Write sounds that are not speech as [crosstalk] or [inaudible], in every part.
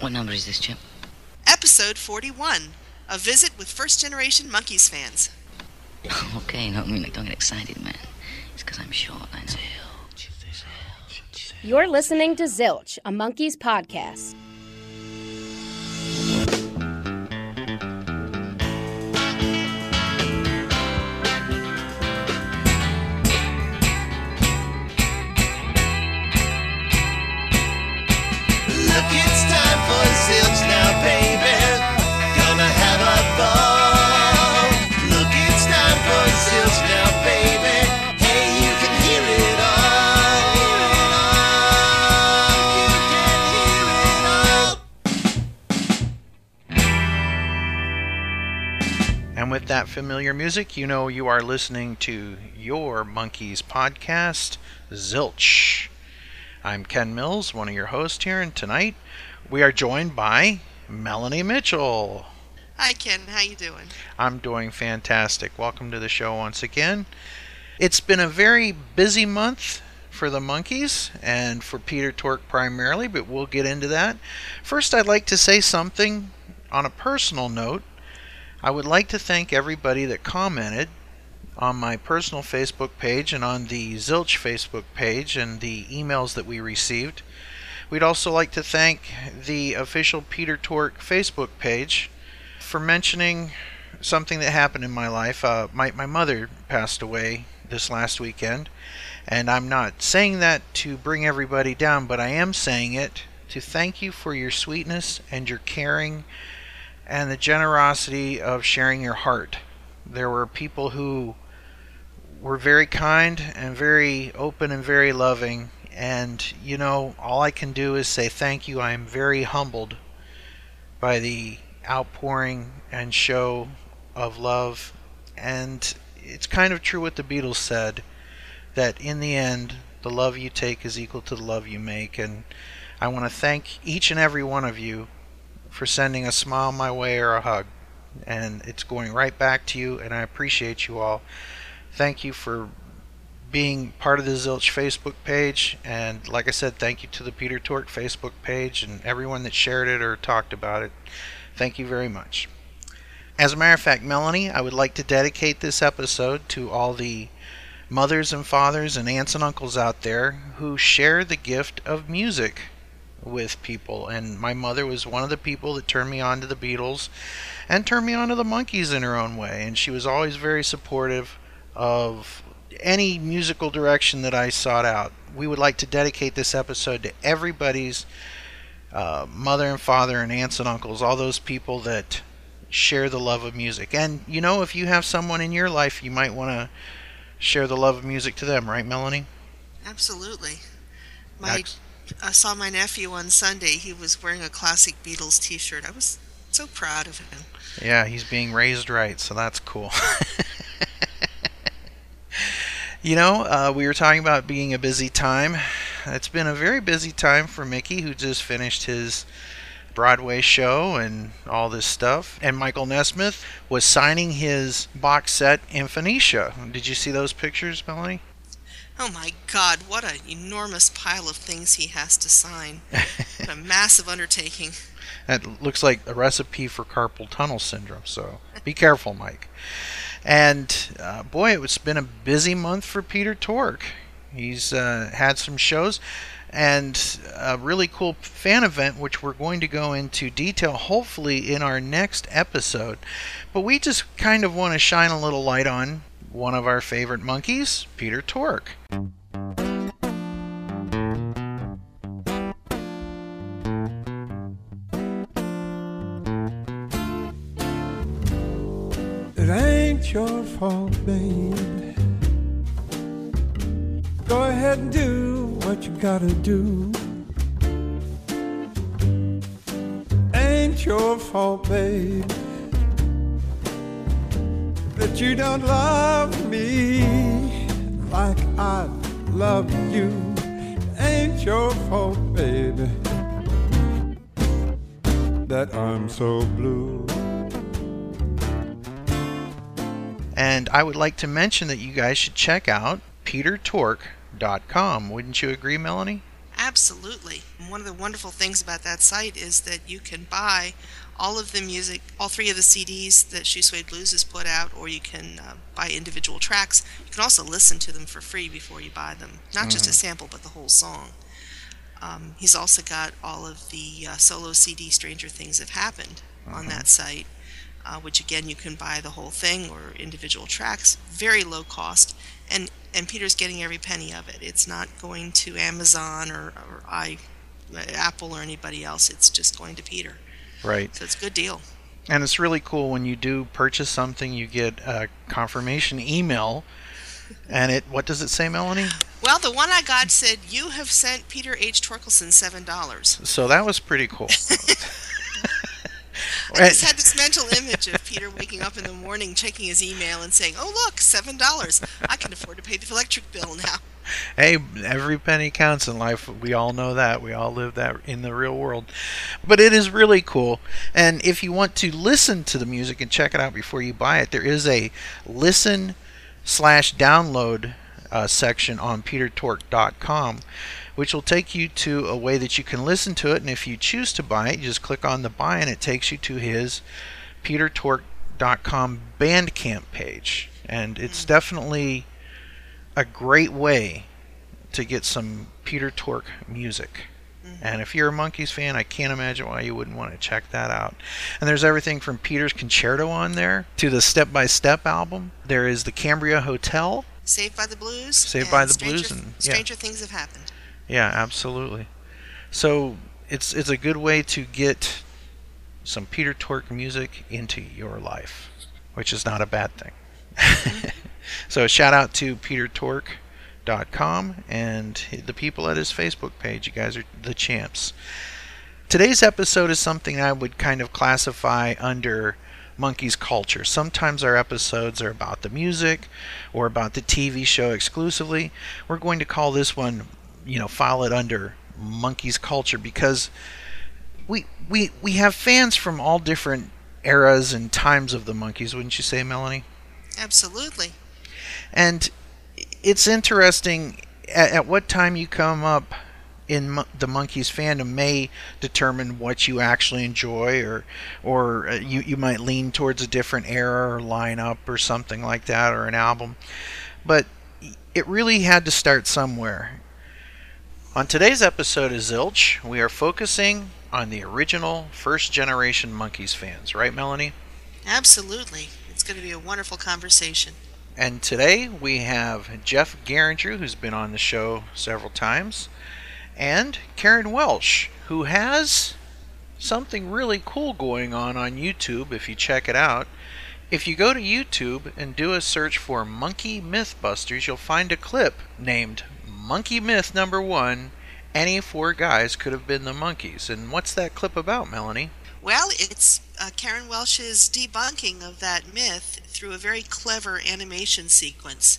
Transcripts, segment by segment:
What number is this, Chip? Episode 41 A Visit with First Generation Monkees Fans. [laughs] okay, don't mean like don't get excited, man. It's because I'm short. I know. You're listening to Zilch, a Monkees podcast. That familiar music, you know you are listening to your Monkees podcast, Zilch. I'm Ken Mills, one of your hosts here, and tonight we are joined by Melanie Mitchell. Hi Ken, how you doing? I'm doing fantastic. Welcome to the show once again. It's been a very busy month for the Monkees and for Peter Tork primarily, but we'll get into that. First, I'd like to say something on a personal note. I would like to thank everybody that commented on my personal Facebook page and on the Zilch Facebook page and the emails that we received. We'd also like to thank the official Peter Tork Facebook page for mentioning something that happened in my life. Uh, my, my mother passed away this last weekend, and I'm not saying that to bring everybody down, but I am saying it to thank you for your sweetness and your caring and the generosity of sharing your heart. There were people who were very kind and very open and very loving. And, you know, all I can do is say thank you. I am very humbled by the outpouring and show of love. And it's kind of true what the Beatles said that in the end, the love you take is equal to the love you make. And I want to thank each and every one of you for sending a smile my way or a hug. And it's going right back to you, and I appreciate you all thank you for being part of the Zilch Facebook page. And like I said, thank you to the Peter Tork Facebook page and everyone that shared it or talked about it. Thank you very much. As a matter of fact, Melanie, I would like to dedicate this episode to all the mothers and fathers and aunts and uncles out there who share the gift of music with people. And my mother was one of the people that turned me on to the Beatles and turned me on to the Monkees in her own way. And she was always very supportive of any musical direction that I sought out. We would like to dedicate this episode to everybody's uh, mother and father and aunts and uncles, all those people that share the love of music. And you know, if you have someone in your life, you might want to share the love of music to them, right, Melanie? Absolutely. My Ex- I saw my nephew on Sunday. He was wearing a classic Beatles t-shirt. I was so proud of him. Yeah, he's being raised right, so that's cool. [laughs] you know, uh, we were talking about being a busy time. It's been a very busy time for Mickey, who just finished his Broadway show and all this stuff. And Michael Nesmith was signing his box set in Phoenicia. Did you see those pictures, Melanie? Oh my God, what an enormous pile of things he has to sign. what a [laughs] massive undertaking. That looks like a recipe for carpal tunnel syndrome, so [laughs] be careful, Mike. And uh, boy, it's been a busy month for Peter Tork. He's uh, had some shows and a really cool fan event, which we're going to go into detail hopefully in our next episode. But we just kind of want to shine a little light on one of our favorite Monkees, Peter Tork. It ain't your fault, babe. Go ahead and do what you gotta do. Ain't your fault, babe. That you don't love me like I love you. Ain't your fault, baby. That I'm so blue. And I would like to mention that you guys should check out petertork.com. Wouldn't you agree, Melanie? Absolutely. One of the wonderful things about that site is that you can buy all of the music, all three of the CDs that Shoe Suede Blues has put out, or you can uh, buy individual tracks. You can also listen to them for free before you buy them. Not just a sample, but the whole song. Um, he's also got all of the uh, solo CD Stranger Things Have Happened on that site, uh, which again you can buy the whole thing or individual tracks, very low cost, and and Peter's getting every penny of it. It's not going to Amazon or, or I, Apple or anybody else. It's just going to Peter. Right. So it's a good deal. And it's really cool when you do purchase something, you get a confirmation email. And it, what does it say, Melanie? Well, the one I got said you have sent Peter H. Thorkelson seven dollars. So that was pretty cool. [laughs] [laughs] I just had this mental image of Peter waking up in the morning, checking his email, and saying, "Oh look, seven dollars! I can afford to pay the electric bill now." hey, every penny counts in life. We all know that. We all live that in the real world. But it is really cool. And if you want to listen to the music and check it out before you buy it, there is a listen slash download uh, section on petertork.com which will take you to a way that you can listen to it and if you choose to buy it you just click on the buy and it takes you to his petertork.com bandcamp page and it's definitely a great way to get some Peter Tork music. Mm-hmm. And if you're a Monkees fan, I can't imagine why you wouldn't want to check that out. And there's everything from Peter's Concerto on there to the Step by Step album. There is the Cambria Hotel. Saved by the Blues. Saved by the Stranger, Blues and- yeah. Stranger Things have happened. Yeah, absolutely. So it's it's a good way to get some Peter Tork music into your life, which is not a bad thing. [laughs] so shout out to petertork.com and the people at his Facebook page. You guys are the champs. Today's episode is something I would kind of classify under Monkees culture. Sometimes our episodes are about the music or about the TV show exclusively. We're going to call this one, you know, file it under Monkees culture because we we we have fans from all different eras and times of the Monkees, wouldn't you say, Melanie? Absolutely. And it's interesting at, at what time you come up in Mon- the Monkees fandom may determine what you actually enjoy, or or uh, you you might lean towards a different era or lineup or something like that, or an album. But it really had to start somewhere. On today's episode of Zilch, we are focusing on the original first generation Monkees fans, right, Melanie? Absolutely. It's going to be a wonderful conversation. And today we have Jeff Garinger, who's been on the show several times, and Karen Welsh, who has something really cool going on on YouTube if you check it out. If you go to YouTube and do a search for Monkee Mythbusters, you'll find a clip named Monkee Myth Number One Any Four Guys Could Have Been the Monkees. And what's that clip about, Melanie? Well, it's uh, Karen Welsh's debunking of that myth through a very clever animation sequence.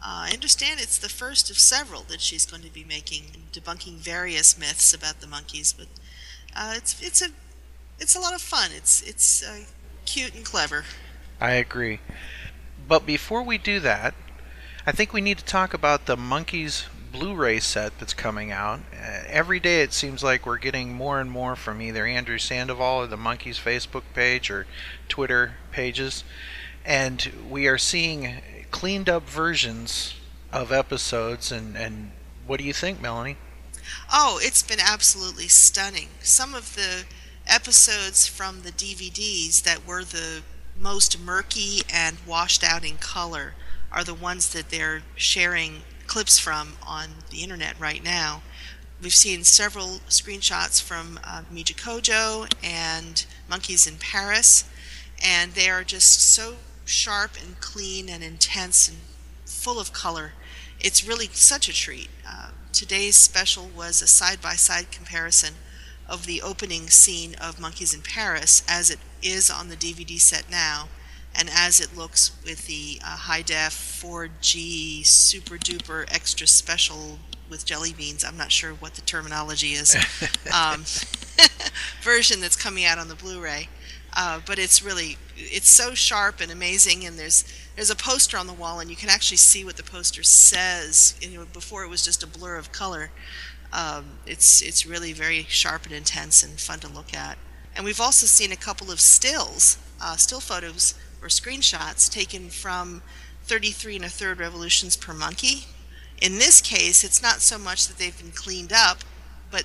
Uh, I understand it's the first of several that she's going to be making, debunking various myths about the Monkees. But uh, it's it's a it's a lot of fun. It's it's uh, cute and clever. I agree. But before we do that, I think we need to talk about the Monkees Blu-ray set that's coming out. Uh, every day it seems like we're getting more and more from either Andrew Sandoval or the Monkees Facebook page or Twitter pages, and we are seeing cleaned up versions of episodes. And and what do you think, Melanie? Oh, it's been absolutely stunning. Some of the episodes from the DVDs that were the most murky and washed out in color are the ones that they're sharing clips from on the internet right now. We've seen several screenshots from uh, Kojo and Monkees in Paris, and they are just so sharp and clean and intense and full of color. It's really such a treat. Uh, today's special was a side by side comparison of the opening scene of Monkees in Paris as it is on the DVD set now and as it looks with the uh, high def 4G super duper extra special with jelly beans. I'm not sure what the terminology is. [laughs] um, [laughs] version that's coming out on the Blu-ray. Uh, but it's really it's so sharp and amazing and there's there's a poster on the wall and you can actually see what the poster says you know, before it was just a blur of color Um, it's it's really very sharp and intense and fun to look at. And we've also seen a couple of stills, uh, still photos or screenshots taken from 33 and a third revolutions per Monkee. In this case, it's not so much that they've been cleaned up, but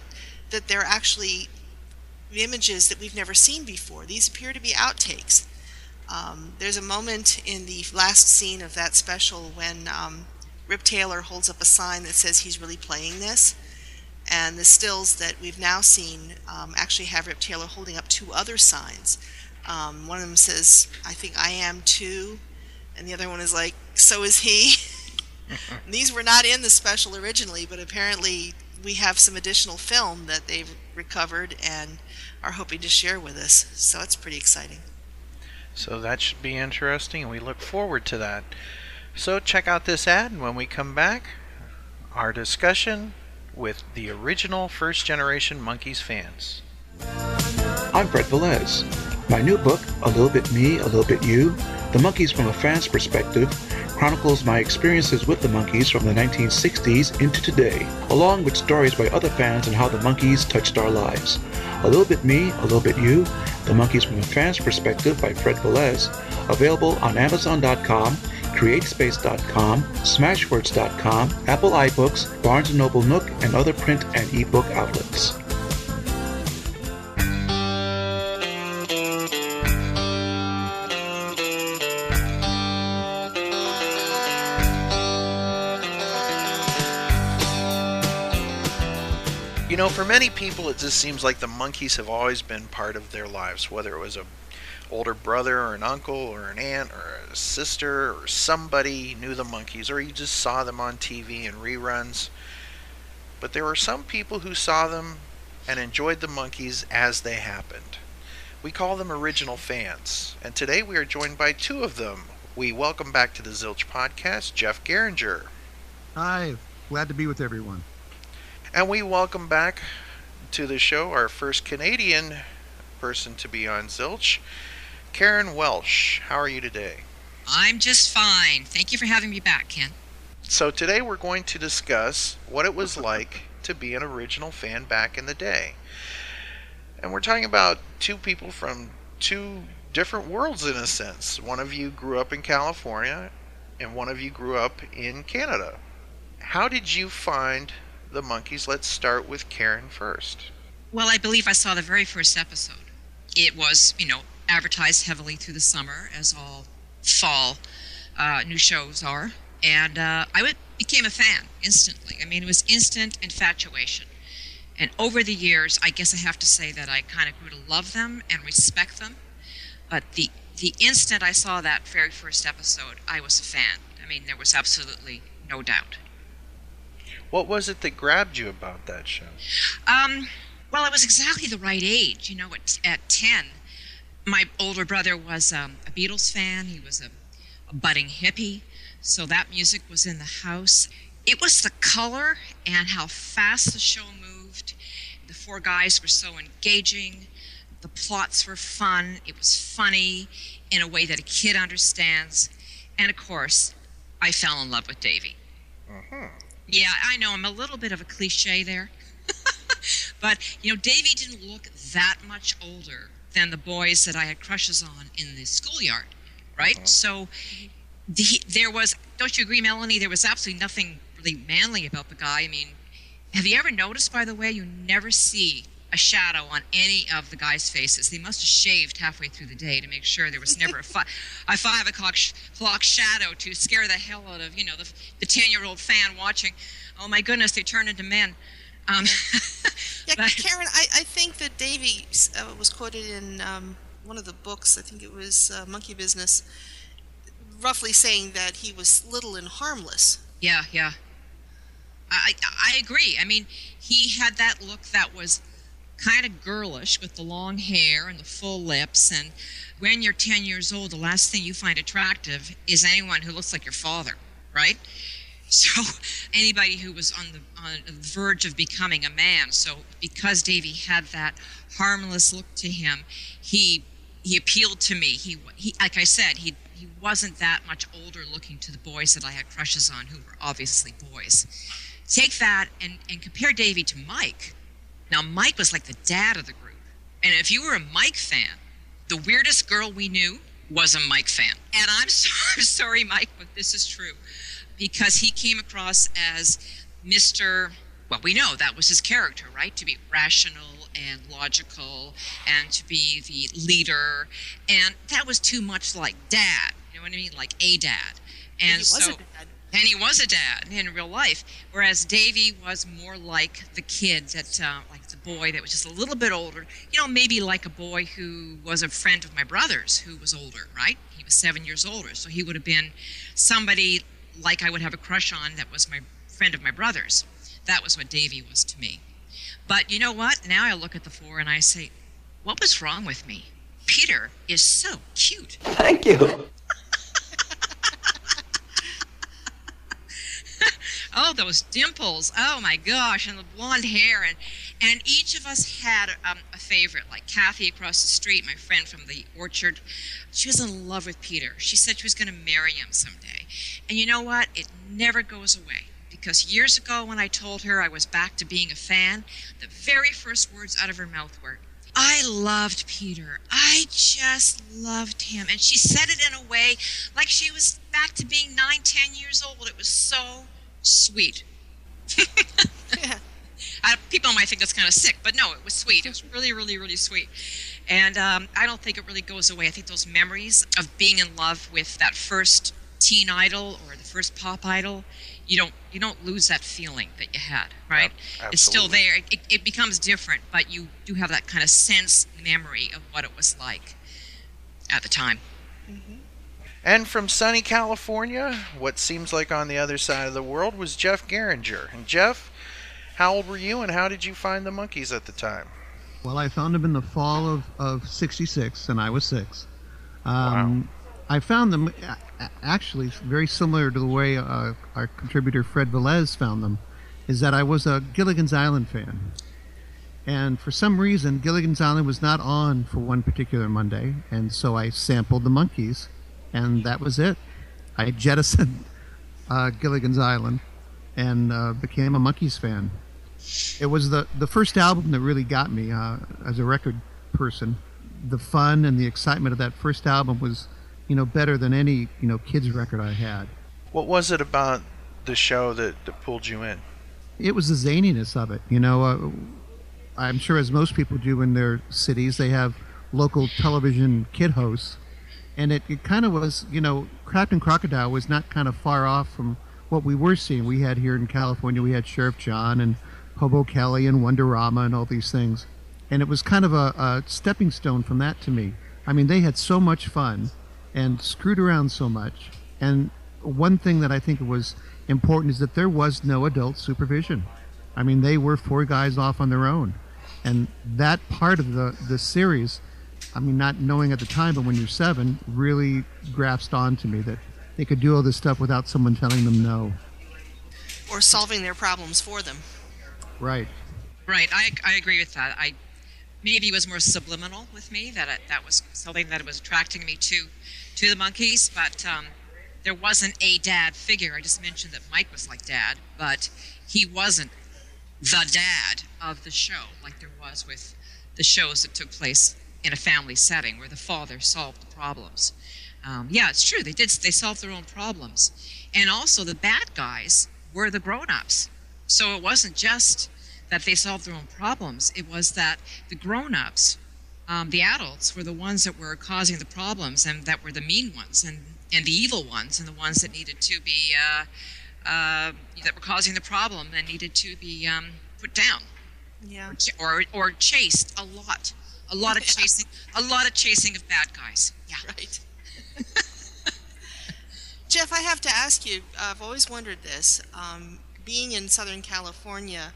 that they're actually images that we've never seen before. These appear to be outtakes. Um, there's a moment in the last scene of that special when um, Rip Taylor holds up a sign that says he's really playing this. And the stills that we've now seen um, actually have Rip Taylor holding up two other signs. Um, one of them says, I think I am too. And the other one is like, so is he. [laughs] these were not in the special originally, but apparently we have some additional film that they've recovered and are hoping to share with us. So it's pretty exciting. So that should be interesting, and we look forward to that. So check out this ad, and when we come back, our discussion with the original first generation Monkees fans. I'm Fred Velez. My new book, A Little Bit Me, A Little Bit You, The Monkees from a Fan's Perspective, chronicles my experiences with the Monkees from the 1960s into today, along with stories by other fans and how the Monkees touched our lives. A Little Bit Me, A Little Bit You, The Monkees from a Fan's Perspective by Fred Velez, available on Amazon.com, CreateSpace.com, Smashwords.com, Apple iBooks, Barnes & Noble Nook, and other print and ebook outlets. You know, for many people, it just seems like the Monkees have always been part of their lives, whether it was a older brother or an uncle or an aunt or a sister or somebody knew the Monkees or you just saw them on TV in reruns. But there were some people who saw them and enjoyed the Monkees as they happened. We call them original fans, and today we are joined by two of them. We welcome back to the Zilch podcast Jeff Geringer. Hi, glad to be with everyone. And we welcome back to the show our first Canadian person to be on Zilch, Karen Welsh. How are you today? I'm just fine. Thank you for having me back, Ken. So, today we're going to discuss what it was like to be an original fan back in the day. And we're talking about two people from two different worlds in a sense. One of you grew up in California, and one of you grew up in Canada. How did you find the Monkees, Let's start with Karen first. Well, I believe I saw the very first episode. It was, you know, advertised heavily through the summer, as all fall uh, new shows are. And uh, became a fan instantly. I mean, it was instant infatuation. And over the years, I guess I have to say that I kind of grew to love them and respect them. But the the instant I saw that very first episode, I was a fan. I mean, there was absolutely no doubt. What was it that grabbed you about that show? Um, well, I was exactly the right age. You know, at, at 10, my older brother was um, a Beatles fan. He was a, a budding hippie. So that music was in the house. It was the color and how fast the show moved. The four guys were so engaging. The plots were fun. It was funny in a way that a kid understands. And of course, I fell in love with Davy. Uh-huh. Yeah, I know I'm a little bit of a cliche there. [laughs] but, you know, Davy didn't look that much older than the boys that I had crushes on in the schoolyard, right? Uh-huh. So the, there was, don't you agree, Melanie? There was absolutely nothing really manly about the guy. I mean, have you ever noticed, by the way, you never see a shadow on any of the guys' faces? They must have shaved halfway through the day to make sure there was never a, fi- [laughs] a five o'clock, sh- clock shadow to scare the hell out of, you know, the, the 10 year old fan watching. Oh my goodness, they turn into men. Um, [laughs] Yeah, but- Karen, I, I think that Davy uh, was quoted in um, one of the books, I think it was uh, Monkee Business, roughly saying that he was little and harmless. Yeah, yeah. I I agree. I mean, he had that look that was kind of girlish with the long hair and the full lips. And when you're 10 years old, the last thing you find attractive is anyone who looks like your father, right? [laughs] So anybody who was on the on the verge of becoming a man. So because Davy had that harmless look to him, he he appealed to me. He he like I said, he he wasn't that much older looking to the boys that I had crushes on, who were obviously boys. take that and, and compare Davy to Mike. Now, Mike was like the dad of the group. And if you were a Mike fan, the weirdest girl we knew was a Mike fan. And I'm, [laughs] so, I'm sorry, Mike, but this is true. Because he came across as Mr. Well, we know that was his character, right? To be rational and logical and to be the leader. And that was too much like dad. You know what I mean? Like a dad. And he was so, a dad. and he was a dad in real life, whereas Davy was more like the kid that, uh, like boy that was just a little bit older. You know, maybe like a boy who was a friend of my brother's who was older, right? He was seven years older, so he would have been somebody like I would have a crush on that was my friend of my brother's. That was what Davy was to me. But you know what? Now I look at the four and I say, what was wrong with me? Peter is so cute. [laughs] Thank you. [laughs] Oh, those dimples! Oh my gosh, and the blonde hair, and and each of us had um, a favorite. Like Kathy across the street, my friend from the orchard, she was in love with Peter. She said she was going to marry him someday, and you know what? It never goes away. Because years ago, when I told her I was back to being a fan, the very first words out of her mouth were, I loved Peter. I just loved him. And she said it in a way like she was back to being nine, ten years old. It was so sweet. [laughs] I, people might think that's kind of sick, but no, it was sweet. It was really, really, really sweet. And um, I don't think it really goes away. I think those memories of being in love with that first teen idol or the first pop idol, you don't you don't lose that feeling that you had, right? Ab- It's still there. It, it becomes different, but you do have that kind of sense memory of what it was like at the time. And from sunny California, what seems like on the other side of the world was Jeff Geringer. And Jeff, how old were you and how did you find the Monkees at the time? Well, I found them in the fall of, of 66, and I was six. Um, I found them actually very similar to the way uh, our contributor Fred Velez found them, is that I was a Gilligan's Island fan. And for some reason, Gilligan's Island was not on for one particular Monday, and so I sampled the Monkees, and that was it. I jettisoned uh, Gilligan's Island and uh, became a Monkees fan. It was the, the first album that really got me uh, as a record person. The fun and the excitement of that first album was, you know, better than any, you know, kids record I had. What was it about the show that, that pulled you in? It was the zaniness of it. You know, uh, I'm sure as most people do in their cities, they have local television kid hosts. And it, it kind of was, you know, Captain Crocodile was not kind of far off from what we were seeing. We had here in California, we had Sheriff John and Hobo Kelly and Wonderama and all these things. And it was kind of a, a stepping stone from that to me. I mean, they had so much fun and screwed around so much. And one thing that I think was important is that there was no adult supervision. I mean, they were four guys off on their own. And that part of the, the series, I mean, not knowing at the time, but when you're seven, really grasped onto me that they could do all this stuff without someone telling them no. Or solving their problems for them. Right. Right, I, I agree with that. I maybe was more subliminal with me that it, that was something that was attracting me to to the Monkees, but um, there wasn't a dad figure. I just mentioned that Mike was like dad, but he wasn't the dad of the show like there was with the shows that took place in a family setting where the father solved the problems. Um, yeah, it's true. They did. They solved their own problems, and also the bad guys were the grown-ups. So it wasn't just that they solved their own problems. It was that the grown-ups, um, the adults, were the ones that were causing the problems, and that were the mean ones, and and the evil ones, and the ones that needed to be uh, uh, that were causing the problem and needed to be um, put down Yeah. or, ch- or or chased a lot, a lot of [laughs] chasing, a lot of chasing of bad guys. Yeah. Right. [laughs] Jeff, I have to ask you. I've always wondered this. Um, being in Southern California,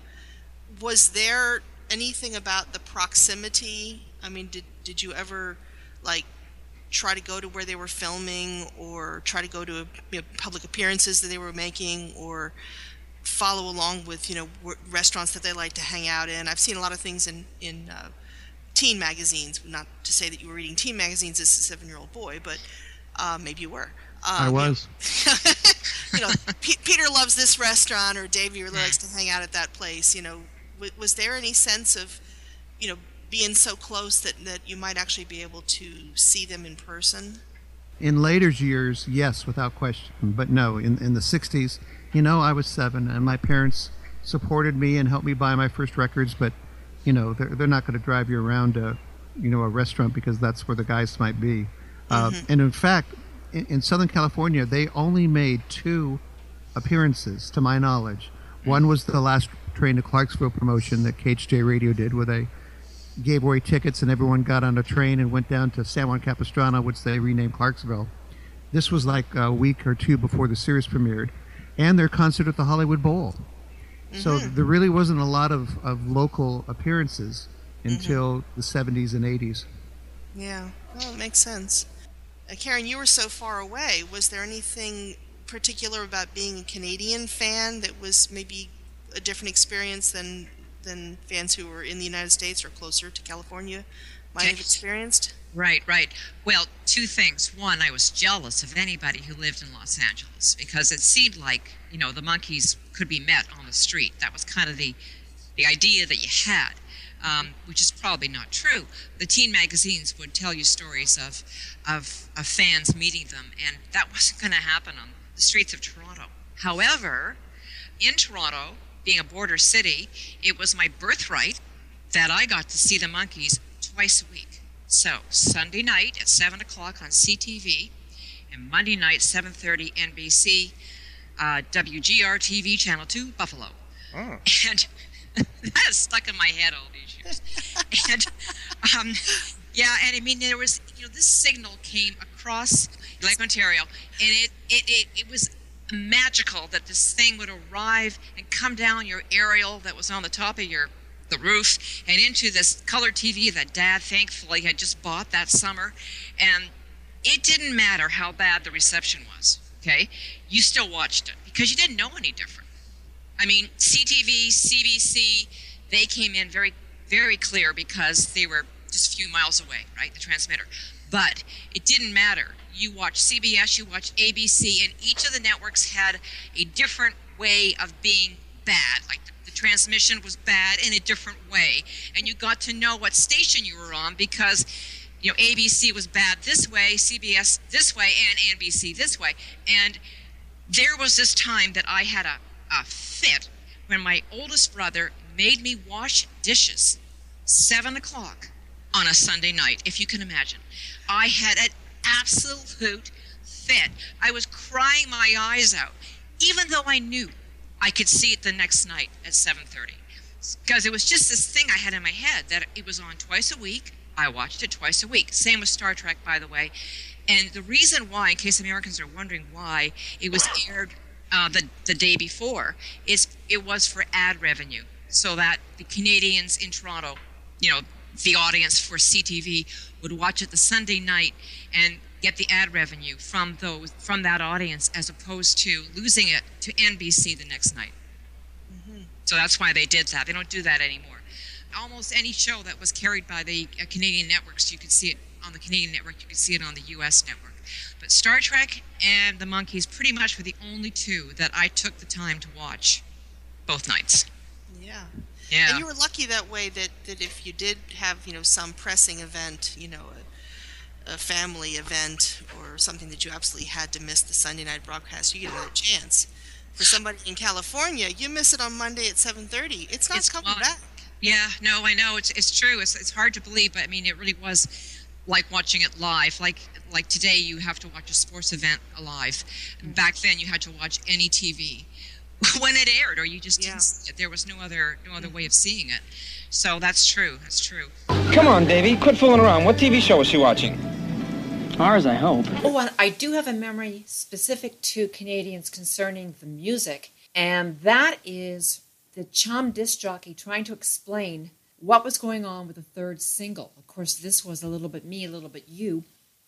was there anything about the proximity? I mean, did did you ever like try to go to where they were filming, or try to go to you know, public appearances that they were making, or follow along with you know restaurants that they like to hang out in? I've seen a lot of things in in uh, teen magazines. Not to say that you were reading teen magazines as a seven-year-old boy, but uh, maybe you were. I Um, was. [laughs] you know, [laughs] P- Peter loves this restaurant, or Davey really likes to hang out at that place. You know, w- was there any sense of, you know, being so close that that you might actually be able to see them in person? In later years, yes, without question. But no, in, in the 60s, you know, I was seven and my parents supported me and helped me buy my first records, but, you know, they're, they're not going to drive you around a, you know, a restaurant because that's where the guys might be. Uh, and in fact, in, in Southern California, they only made two appearances, to my knowledge. One was the last train to Clarksville promotion that KHJ Radio did, where they gave away tickets and everyone got on a train and went down to San Juan Capistrano, which they renamed Clarksville. This was like a week or two before the series premiered, and their concert at the Hollywood Bowl. So mm-hmm. there really wasn't a lot of, of local appearances mm-hmm. until the 70s and 80s. Yeah, well, it makes sense. Uh, Karen, you were so far away. Was there anything particular about being a Canadian fan that was maybe a different experience than than fans who were in the United States or closer to California might have experienced? Right, right. Well, two things. One, I was jealous of anybody who lived in Los Angeles because it seemed like, you know, the Monkees could be met on the street. That was kind of the, the idea that you had, um, which is probably not true. The teen magazines would tell you stories of, of, of fans meeting them, and that [laughs] wasn't going to happen on the streets of Toronto. However, in Toronto, being a border city, it was my birthright that I got to see the Monkees twice a week. So Sunday night at seven o'clock on CTV, and Monday night seven thirty NBC, uh, WGR TV Channel Two Buffalo, [laughs] and [laughs] that stuck in my head all. [laughs] and um, yeah, and I mean there was you know this signal came across Lake Ontario, and it it, it, it was magical that this thing would arrive and come down your aerial that was on the top of your the roof and into this color TV that dad thankfully had just bought that summer. And it didn't matter how bad the reception was okay? You still watched it because you didn't know any different. I mean CTV CBC they came in very very clear because they were just a few miles away right the transmitter. But it didn't matter. You watched CBS you watched ABC and each of the networks had a different way of being bad. Like the, the transmission was bad in a different way. And you got to know what station you were on because you know ABC was bad this way CBS this way and NBC this way. And there was this time that I had a, a fit when my oldest brother made me wash dishes seven o'clock on a Sunday night, if you can imagine. I had an absolute fit. I was crying my eyes out, even though I knew I could see it the next night at 7:30, because it was just this thing I had in my head that it was on twice a week. I watched it twice a week. Same with Star Trek, by the way. And the reason why, in case Americans are wondering why it was aired uh, the the day before, is it was for ad revenue, so that the Canadians in Toronto, you know, the audience for CTV would watch it the Sunday night and get the ad revenue from those from that audience, as opposed to losing it to NBC the next night. So that's why they did that. They don't do that anymore. Almost any show that was carried by the uh, Canadian networks, you could see it on the Canadian network, you could see it on the U.S. network. But Star Trek and The Monkees pretty much were the only two that I took the time to watch both nights. Yeah. Yeah. And you were lucky that way that, that if you did have, you know, some pressing event, you know, a, a family event or something that you absolutely had to miss the Sunday night broadcast, you get another chance. For somebody in California, you miss it on Monday at 7:30. It's not It's coming gone. back. Yeah, no, I know it's it's true. It's it's hard to believe, but I mean, it really was like watching it live. Like like today, you have to watch a sports event live. Mm. Back then, you had to watch any TV [laughs] when it aired, or you just Yeah. didn't see it. There was no other no other way of seeing it. So that's true. That's true. Come on, Davy, quit fooling around. What TV show was she watching? Ours, I hope. Oh, and I do have a memory specific to Canadians concerning the music, and that is the Chum disc jockey trying to explain what was going on with the third single. Of course, this was a little bit me, a little bit you,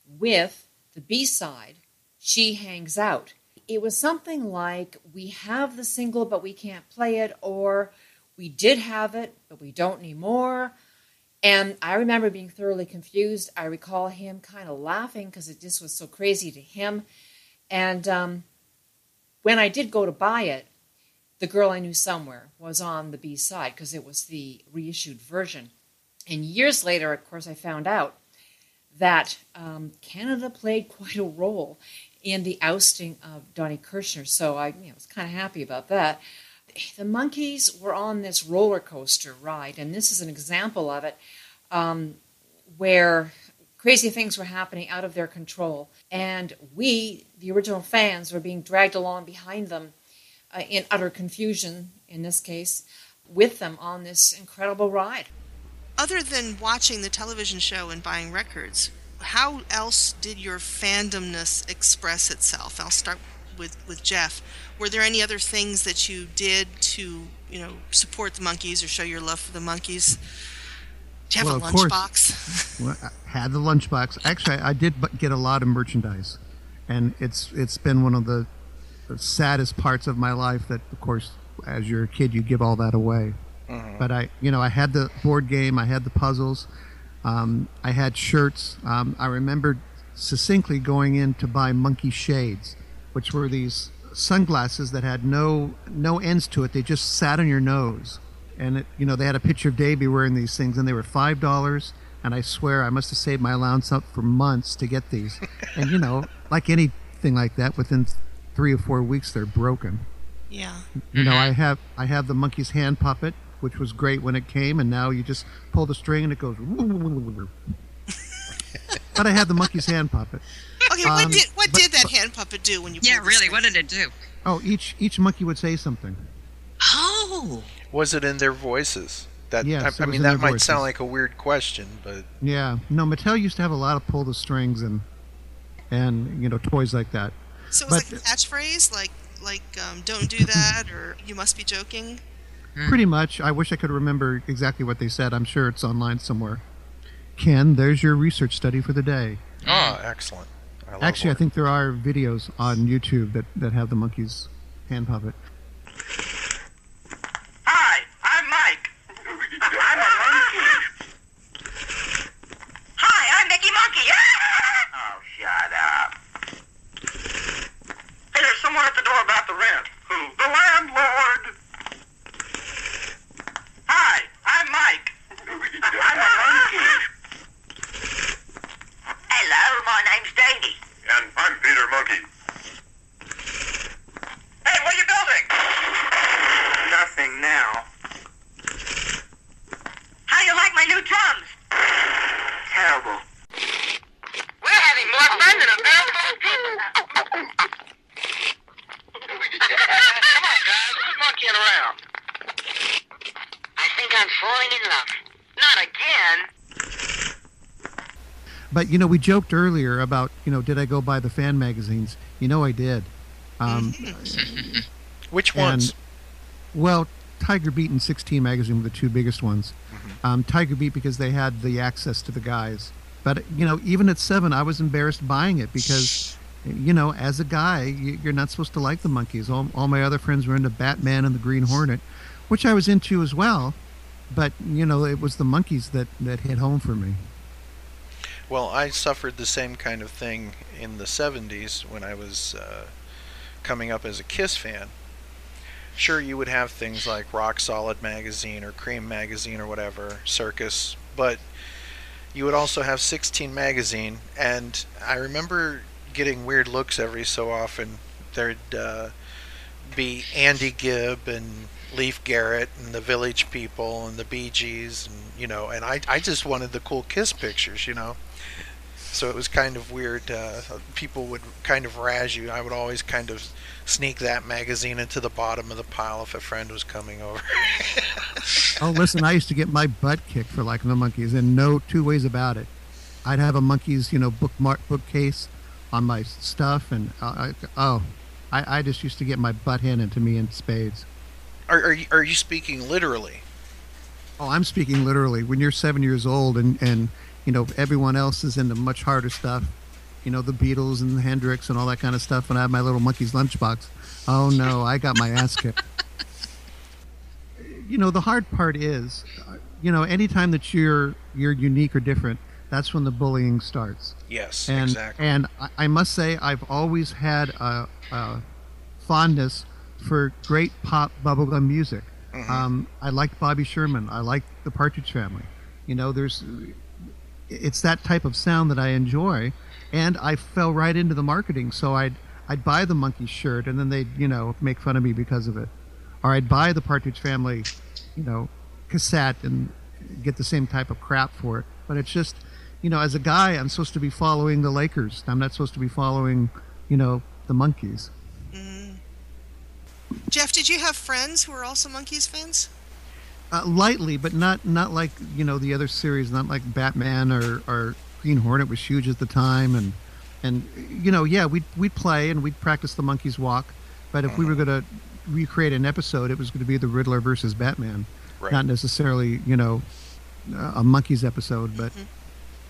with the B side, She Hangs Out. It was something like, We have the single, but we can't play it, or We did have it, but we don't anymore. And I remember being thoroughly confused. I recall him kind of laughing because it just was so crazy to him. And um, when I did go to buy it, The Girl I Knew Somewhere was on the B side because it was the reissued version. And years later, of course, I found out that um, Canada played [laughs] quite a role in the ousting of Donnie Kirshner. So I you know, was kind of happy about that. The Monkees were on this roller coaster ride, and this is an example of it, um, where crazy things were happening out of their control, and we, the original fans, were being dragged along behind them uh, in utter confusion. In this case, with them on this incredible ride. Other than watching the television show and buying records, how else did your fandomness express itself? I'll start with, with Jeff. Were there any other things that you did to, you know, support the Monkees or show your love for the Monkees? Do you have Well, a lunchbox? [laughs] Well, I had the lunchbox. Actually, I I did get a lot of merchandise, and it's it's been one of the saddest parts of my life. That, of course, as you're a kid, you give all that away. Mm-hmm. But I, you know, I had the board game, I had the puzzles, um, I had shirts. Um, I remember succinctly going in to buy monkey shades, which were these sunglasses that had no no ends to it. They just sat on your nose, and it, you know they had a picture of Davy wearing these things, and they were five dollars. And I swear I must have saved my allowance up for months to get these. [laughs] and you know, like anything like that, within three or four weeks they're broken. Yeah. You know, I have I have the monkey's hand puppet, which was great when it came, and now you just pull the string and it goes. but I had the monkey's hand puppet. Okay, what Um, did what but- did that hand puppet do when you? Yeah, pulled the really. What did it do? Oh, each each monkey would say something. Oh. Was it in their voices? That Yes, I, it I mean, in that their might voices. sound like a weird question, but Yeah, no, Mattel used to have a lot of pull the strings and and you know toys like that. So it was But- like a catchphrase, like like um, "Don't do that" or "You must be joking." Hmm. Pretty much. I wish I could remember exactly what they said. I'm sure it's online somewhere. Ken, there's your research study for the day. oh, excellent. I love Actually, I think there are videos on YouTube that, that have the monkey's hand puppet. Hi, I'm Mike. I'm a monkey. Hi, I'm Mickey Monkey. oh, shut up. Hey, there's someone at the door about the rent. Who? The landlord. Hi, I'm Mike. I'm a monkey. Hello, my name's Davy. And I'm Peter Monkey. Hey, what are you building? Nothing now. How do you like my new drums? Terrible. We're having more fun than a barrel full of people. Come on, guys. Who's monkeying around? I think I'm falling in love. Not again. But you know, we joked earlier about you know, did I go buy the fan magazines? You know, I did. Um, [laughs] which and- ones? well, Tiger Beat and 16 magazine were the two biggest ones. Um, Tiger Beat because they had the access to the guys. But you know, even at seven, I was embarrassed buying it because, you know, as a guy, you- you're not supposed to like the Monkees. All, all my other friends were into Batman and the Green Hornet, which I was into as well. But you know, it was the Monkees that that hit home for me. Well, I suffered the same kind of thing in the 70s when I was uh, coming up as a Kiss fan. Sure, you would have things like Rock Solid magazine or Creem magazine or whatever, Circus, but you would also have 16 magazine, and I remember getting weird looks every so often. There'd uh, be Andy Gibb and Leif Garrett and the Village People and the Bee Gees, and you know, and I, I just wanted the cool Kiss pictures, you know. So it was kind of weird. Uh, people would kind of razz you. I would always kind of sneak that magazine into the bottom of the pile if a friend was coming over. [laughs] Oh, listen, I used to get my butt kicked for liking the Monkees, and no two ways about it. I'd have a Monkees, you know, bookmark bookcase on my stuff, and uh, I, oh, I, I just used to get my butt handed to me in spades. Are, are, you, are you speaking literally? Oh, I'm speaking literally. When you're seven years old, and and you know everyone else is into much harder stuff, you know the Beatles and Hendrix and all that kind of stuff, and I have my little monkey's lunchbox. Oh no, I got my ass kicked. you know the hard part is, uh, you know, anytime that you're you're unique or different, that's when the bullying starts. Yes, and exactly. and I, I must say I've always had a, a fondness for great pop bubblegum music. Um, I liked Bobby Sherman. I liked the Partridge Family. You know, there's it's that type of sound that I enjoy, and I fell right into the marketing. So I'd I'd buy the monkey shirt, and then they'd you know make fun of me because of it, or I'd buy the Partridge Family, you know, cassette and get the same type of crap for it. But it's just, you know, as a guy, I'm supposed to be following the Lakers. I'm not supposed to be following, you know, the Monkees. Jeff, did you have friends who were also Monkees fans? Uh, lightly, but not not like you know the other series, not like Batman or, or Green Hornet was huge at the time, and and you know yeah we'd we'd play and we'd practice the Monkees Walk, but if we were mm-hmm. going to recreate an episode, it was going to be the Riddler versus Batman, Right. not necessarily you know a Monkees episode, but mm-hmm.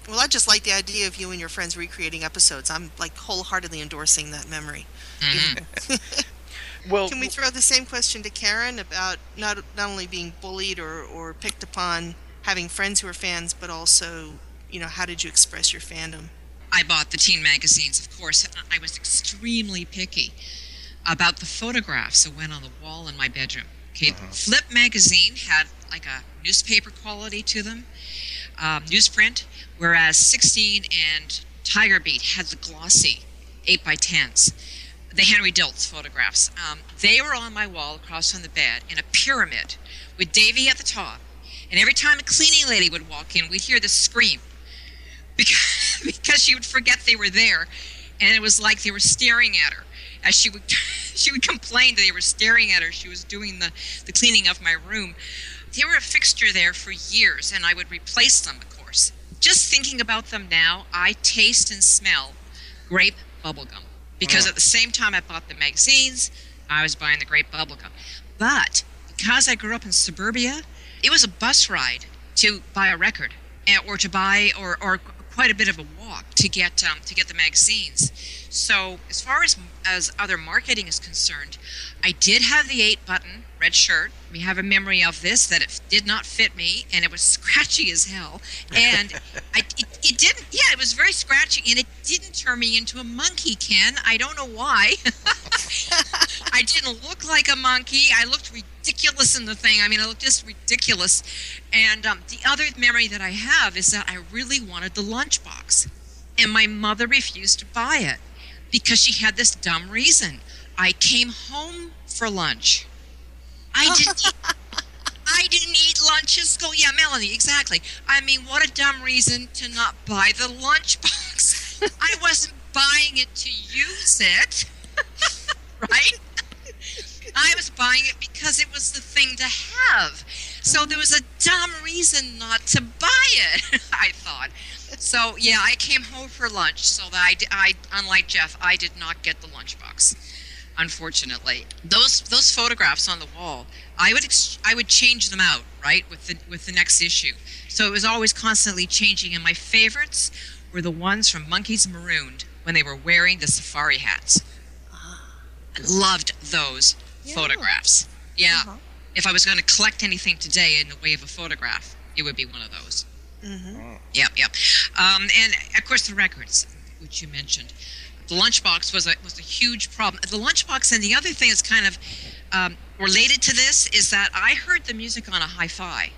Well, I just like the idea of you and your friends recreating episodes. I'm like wholeheartedly endorsing that memory. Mm-hmm. [laughs] Well, Can we throw the same question to Karen about not not only being bullied or, or picked upon, having friends who are fans, but also, you know, how did you express your fandom? I bought the teen magazines, of course. I was extremely picky about the photographs that went on the wall in my bedroom. Okay, Flip magazine had like a newspaper quality to them, um, newsprint, whereas 16 and Tiger Beat had the glossy 8 by 10s the Henry Diltz photographs. Um, they were on my wall across from the bed in a pyramid with Davy at the top. And every time a cleaning lady would walk in, we'd hear this scream [laughs] because, because she would forget they were there. And it was like they were staring at her. As she would, [laughs] she would complain that they were staring at her. She was doing the, the cleaning of my room. They were a fixture there for years, and I would replace them, of course. Just thinking about them now, I taste and smell grape bubblegum because at the same time I bought the magazines, I was buying the grape bubblegum. But because I grew up in suburbia, it was a bus ride to buy a record eh, or to buy or, or quite a bit of a walk to get um, to get the magazines. So as far as as other marketing is concerned, I did have the eight button red shirt. We have a memory of this that it did not fit me and it was scratchy as hell. And [laughs] I, it, it didn't. Yeah, it was very scratchy and it didn't turn me into a Monkee. Ken, I don't know why. [laughs] I didn't look like a Monkee. I looked ridiculous in the thing. I mean, I looked just ridiculous. And um, the other memory that I have is that I really wanted the lunchbox, and my mother refused to buy it because she had this dumb reason. I came home for lunch. I didn't. eat, [laughs] I didn't eat lunch at school. Yeah, Melanie, exactly. I mean, what a dumb reason to not buy the lunchbox. [laughs] I wasn't buying it to use it, [laughs] right? I was buying it because it was the thing to have. So there was a dumb reason not to buy it, I thought. So yeah, I came home for lunch. So that I, I, unlike Jeff, I did not get the lunchbox. Unfortunately, those those photographs on the wall, I would ex- I would change them out right with the with the next issue. So it was always constantly changing. And my favorites were the ones from Monkees Marooned when they were wearing the safari hats. I loved those photographs. Yeah. If I was going to collect anything today in the way of a photograph, it would be one of those. Mm-hmm. Yep, yep. Um, and of course, the records, which you mentioned. The lunchbox was a was a huge problem. The lunchbox, and the other thing that's kind of um, related to this is that I heard the music on a hi-fi,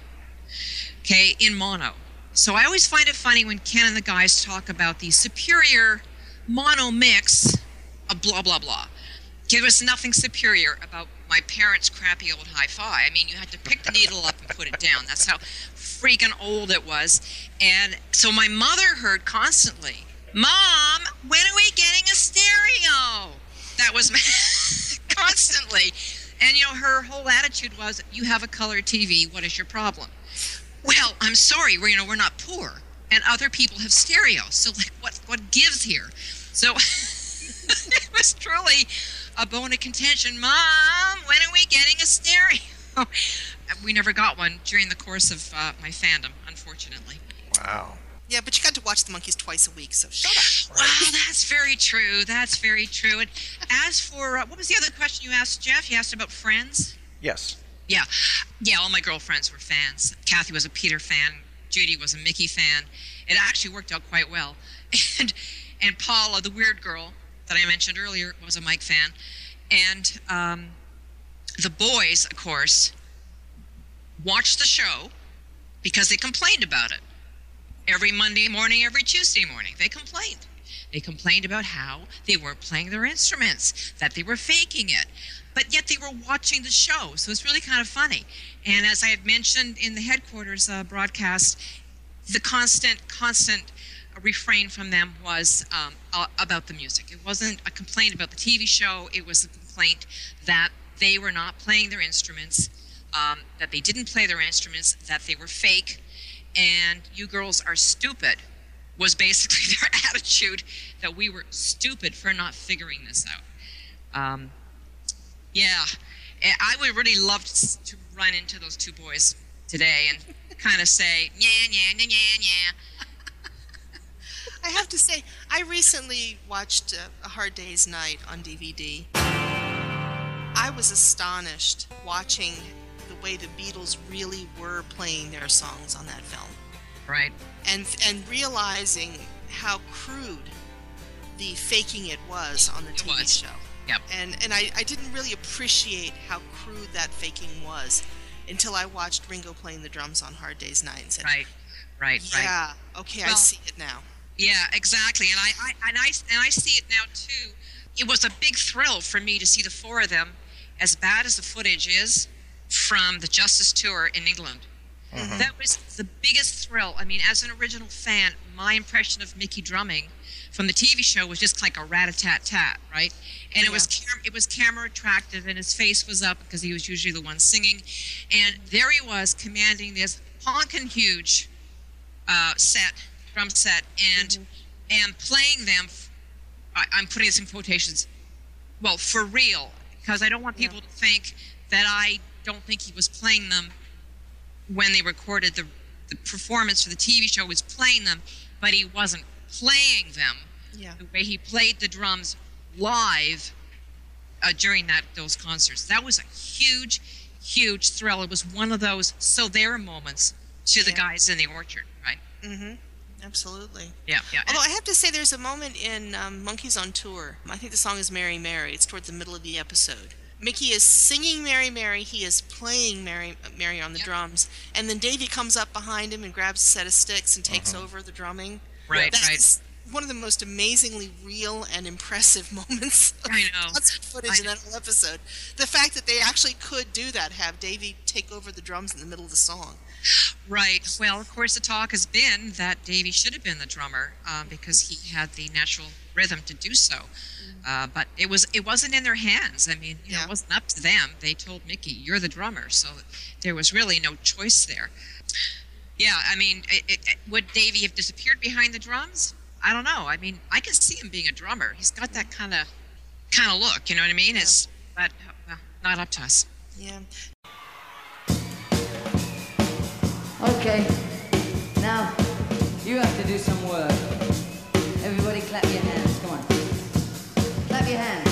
okay, in mono. So I always find it funny when Ken and the guys talk about the superior mono mix of blah blah blah. There was nothing superior about my parents' crappy old hi-fi. I mean, you had to pick the needle up and put it down. That's how freaking old it was. And so my mother heard constantly, "Mom, when are we getting a stereo?" That was [laughs] constantly. And you know, her whole attitude was, "You have a color TV. What is your problem?" Well, I'm sorry. We're you know we're not poor, and other people have stereo. So like, what what gives here? So [laughs] it was truly a bone of contention. Mom, when are we getting a stereo? [laughs] we never got one during the course of uh, my fandom, unfortunately. Wow. Yeah, but you got to watch the Monkees twice a week, so shut up. Wow, that's very true. That's very true. And as for uh, what was the other question you asked, Jeff? You asked about friends. Yes. Yeah, yeah. All my girlfriends were fans. Kathy was a Peter fan. Judy was a Mickey fan. It actually worked out quite well. [laughs] And and Paula, the weird girl that I mentioned earlier, was a Mike fan. And um, the boys, of course, watched the show because they complained about it. Every Monday morning, every Tuesday morning, they complained. They complained about how they weren't playing their instruments, that they were faking it, but yet they were watching the show. So it's really kind of funny. And as I had mentioned in the headquarters uh, broadcast, the constant, constant refrain from them was um, about the music. It wasn't a complaint about the TV show, it was a complaint that they were not playing their instruments, um, that they didn't play their instruments, that they were fake, and you girls are stupid was basically [laughs] their attitude that we were stupid for not figuring this out. Um, yeah, I would really love to to run into those two boys today and [laughs] kind of say, yeah, yeah, yeah, yeah, yeah. I have to say, I recently watched uh, A Hard Day's Night on DVD. I was astonished watching way the Beatles really were playing their songs on that film. Right. And and realizing how crude the faking it was on the TV show. Yep. And and I, I didn't really appreciate how crude that faking was until I watched Ringo playing the drums on Hard Day's Night and said, Right, right, right. Yeah, okay, I see it now. Yeah, exactly. And I, I and I and I see it now too. It was a big thrill for me to see the four of them, as bad as the footage is, from the Justus Tour in England. That was the biggest thrill. I mean, as an original fan, my impression of Mickey drumming from the TV show was just like a rat-a-tat-tat, right? And it was cam- it was camera attractive, and his face was up because he was usually the one singing, and there he was commanding this honking huge uh, set, drum set, and and playing them. f- I, I'm putting this in quotations. Well, for real, because I don't want people to think that I don't think he was playing them when they recorded the the performance for the TV show was playing them, but he wasn't playing them Yeah. the way he played the drums live uh, during that those concerts. That was a huge, huge thrill. It was one of those so there moments to the guys in the orchard, right? Mm-hmm. Absolutely. Yeah, yeah. Although I have to say, there's a moment in um, Monkees on Tour. I think the song is Mary Mary. It's toward the middle of the episode. Mickey is singing Mary Mary. He is playing Mary Mary on the drums, and then Davy comes up behind him and grabs a set of sticks and takes uh-huh. over the drumming. Right, That right. is one of the most amazingly real and impressive [laughs] moments of I know. concert footage in that whole episode. The fact that they actually could do that, have Davy take over the drums in the middle of the song. Right. Well, of course, the talk has been that Davy should have been the drummer um, because he had the natural rhythm to do so. Uh, but it was it wasn't in their hands. I mean, you know, it wasn't up to them. They told Mickey, "You're the drummer," so there was really no choice there. Yeah, I mean, it, it, would Davy have disappeared behind the drums? I don't know. I mean, I can see him being a drummer. He's got that kind of kind of look. You know what I mean? It's but uh, not up to us. Yeah. Okay, now you have to do some work. Everybody clap your hands, come on. Clap your hands.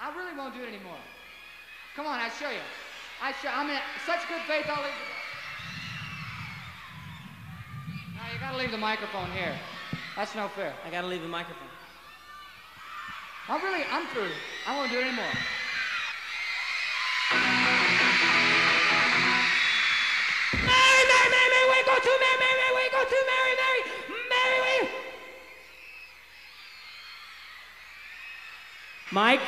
I really won't do it anymore. Come on, I'll show you. I show. I'm in such good faith. I'll leave. The... No, you gotta leave the microphone here. That's no fair. I gotta leave the microphone. I really, I'm through. I won't do it anymore. Mary, Mary, Mary, Mary, where you go to? Mary, Mary, Mary, where you go to? Mary, Mary, Mary, where you? Mike?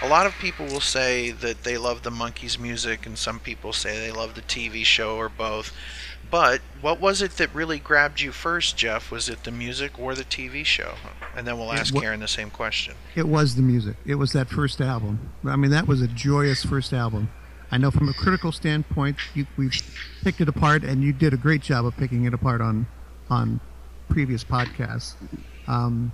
A lot of people will say that they love the Monkees music, and some people say they love the TV show or both. But what was it that really grabbed you first, Jeff? Was it the music or the TV show? And then we'll ask wa- Karen the same question. It was the music. It was that first album. I mean, that was a joyous first album. I know from a critical standpoint, you, we picked it apart, and you did a great job of picking it apart on on previous podcasts. Um,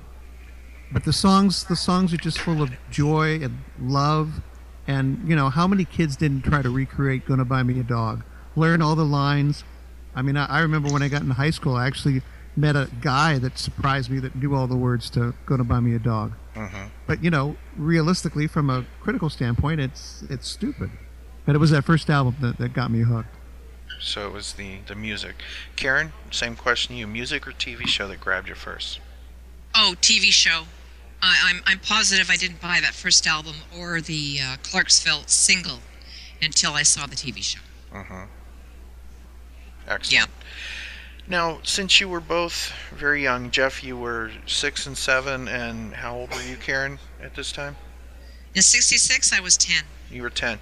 but the songs, the songs are just full of joy and love, and you know how many kids didn't try to recreate "Gonna Buy Me a Dog," learn all the lines. I mean, I, I remember when I got in high school, I actually met a guy that surprised me that knew all the words to "Gonna Buy Me a Dog." Mm-hmm. But you know, realistically, from a critical standpoint, it's it's stupid. But it was that first album that, that got me hooked. So it was the, the music. Karen, same question to you. Music or TV show that grabbed you first? Oh, TV show. I, I'm I'm positive I didn't buy that first album or the uh, Clarksville single until I saw the TV show. Mm-hmm. Excellent. Yeah. Now, since you were both very young, Jeff, you were six and seven, and how old were you, Karen, at this time? In '66, I was 10. You were ten.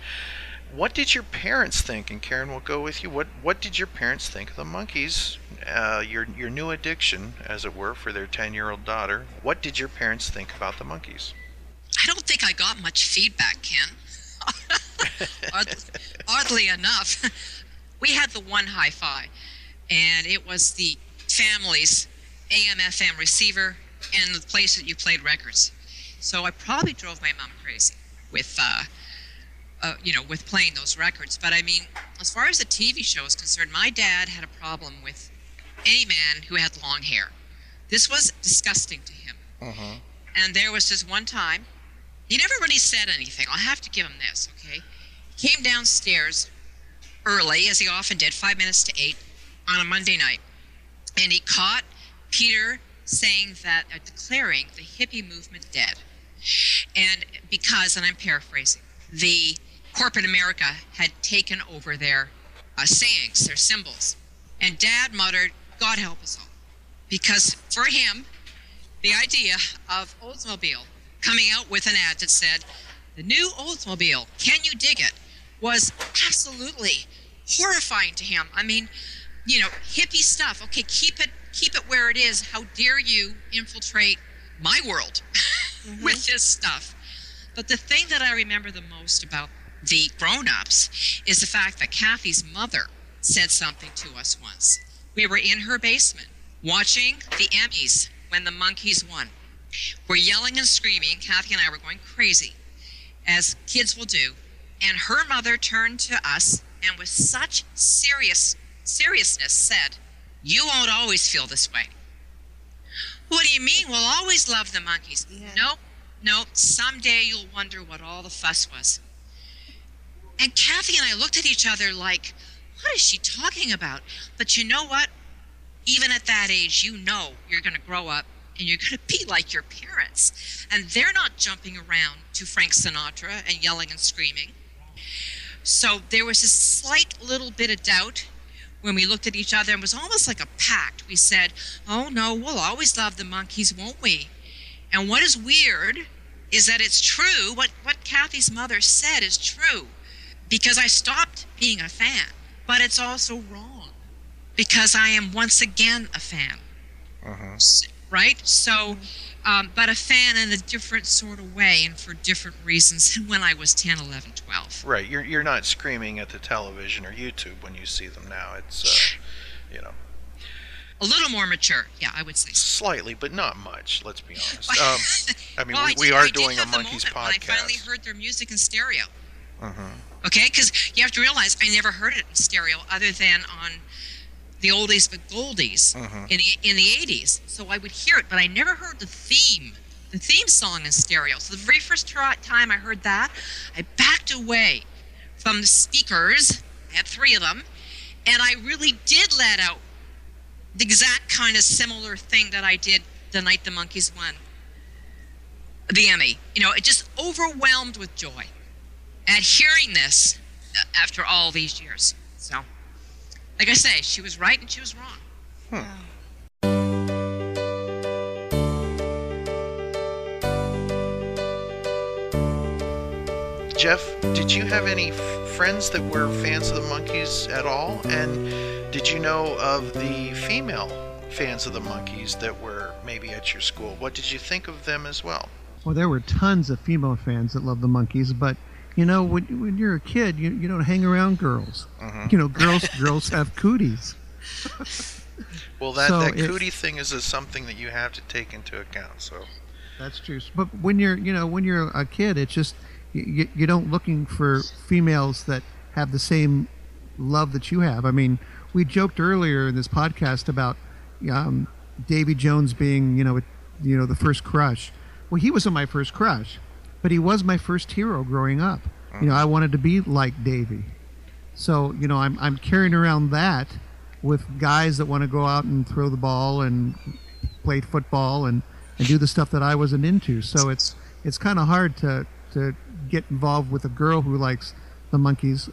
What did your parents think? And Karen will go with you. What What did your parents think of the Monkees? Uh, your your new addiction, as it were, for their ten year old daughter. What did your parents think about the Monkees? I don't think I got much feedback, Ken. [laughs] Odd- Oddly enough, we had the one hi fi, and it was the family's AM FM receiver and the place that you played records. So I probably drove my mom crazy with, uh, uh, you know, with playing those records. But I mean, as far as the TV show is concerned, my dad had a problem with any man who had long hair. This was disgusting to him. Mm-hmm. And there was this one time, he never really said anything. I'll have to give him this, okay? He came downstairs early, as he often did, five minutes to eight on a Monday night, and he caught Peter saying that, uh, declaring the hippie movement dead. And because, and I'm paraphrasing, the corporate America had taken over their uh, sayings, their symbols. And Dad muttered, God help us all. Because for him, the idea of Oldsmobile coming out with an ad that said, the new Oldsmobile, can you dig it? was absolutely horrifying to him. I mean, you know, hippie stuff. Okay, keep it keep it where it is. How dare you infiltrate my world [laughs] with this stuff? But the thing that I remember the most about the grown-ups is the fact that Kathy's mother said something to us once. We were in her basement watching the Emmys when the Monkees won. We're yelling and screaming. Kathy and I were going crazy, as kids will do. And her mother turned to us and with such serious seriousness said, You won't always feel this way. What do you mean? We'll always love the Monkees. Nope, nope. Someday you'll wonder what all the fuss was. And Kathy and I looked at each other like, What is she talking about? But you know what? Even at that age, you know you're going to grow up and you're going to be like your parents. And they're not jumping around to Frank Sinatra and yelling and screaming. So there was a slight little bit of doubt when we looked at each other. It was almost like a pact. We said, Oh no, we'll always love the Monkees, won't we? And what is weird is that it's true. What, what Kathy's mother said is true because I stopped being a fan. But it's also wrong because I am once again a fan. S- Right? So, um, but a fan in a different sort of way and for different reasons than when I was 10, 11, 12. Right. You're you're not screaming at the television or YouTube when you see them now. It's uh, you know A little more mature, yeah, I would say. slightly, but not much. Let's be honest. [laughs] Um, I mean, Well, we, I we are did doing a Monkees when I finally heard their music in stereo. Mhm. Okay, because you have to realize I never heard it in stereo other than on the oldies but goldies Mhm. in the in the eighties. So I would hear it, but I never heard the theme, the theme song in stereo. So the very first time I heard that, I backed away from the speakers. I had three of them, and I really did let out the exact kind of similar thing that I did the night the Monkees won the Emmy. You know, it just overwhelmed with joy at hearing this uh, after all these years. So, like I say, she was right and she was wrong. Jeff, did you have any f- friends that were fans of the Monkees at all? And did you know of the female fans of the Monkees that were maybe at your school? What did you think of them as well? Well, there were tons of female fans that loved the Monkees, but you know, when, when you're a kid, you, you don't hang around girls. Mhm. You know, girls girls have cooties. [laughs] Well, that, So that cootie thing is a, something that you have to take into account. So, That's true. But when you're, you know, when you're a kid, it's just you, you don't looking for females that have the same love that you have. I mean, we joked earlier in this podcast about um, Davy Jones being, you know, you know, the first crush. Well, he wasn't my first crush, but he was my first hero growing up. You know, I wanted to be like Davy. So, you know, I'm I'm carrying around that with guys that want to go out and throw the ball and play football and, and do the stuff that I wasn't into. So it's it's kind of hard to to get involved with a girl who likes the Monkees,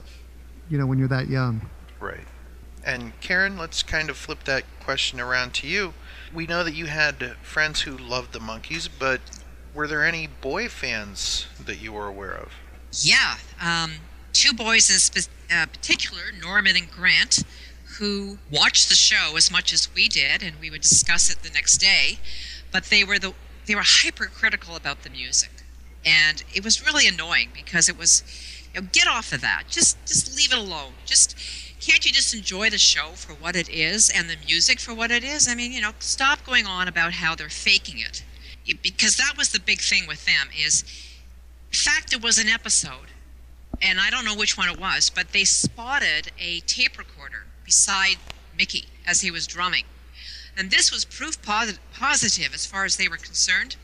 you know, when you're that young. right. And Karen, let's kind of flip that question around to you. We know that you had friends who loved the Monkees, but were there any boy fans that you were aware of? Yeah, um, two boys in spe- uh, particular, Norman and Grant, who watched the show as much as we did, and we would discuss it the next day. But they were the they were hypercritical about the music, and it was really annoying because it was, you know, get off of that. Just just leave it alone. Just can't you just enjoy the show for what it is and the music for what it is? I mean, you know, stop going on about how they're faking it, because that was the big thing with them is in fact, it was an episode, and I don't know which one it was, but they spotted a tape recorder beside Mickey as he was drumming. And this was proof posit- positive, as far as they were concerned,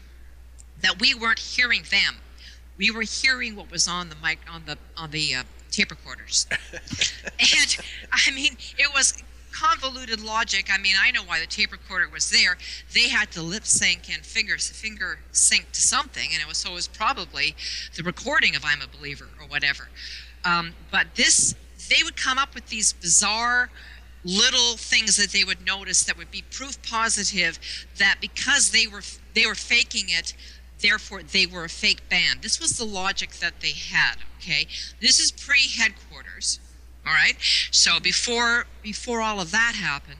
that we weren't hearing them. We were hearing what was on the mic on the on the uh, tape recorders. [laughs] and I mean, it was convoluted logic. I mean, I know why the tape recorder was there. They had to lip sync and finger finger sync to something, and it was so it was probably the recording of "I'm a Believer" or whatever. Um, but this, they would come up with these bizarre little things that they would notice that would be proof positive that because they were they were faking it therefore they were a fake band this was the logic that they had okay this is pre headquarters all right so before before all of that happened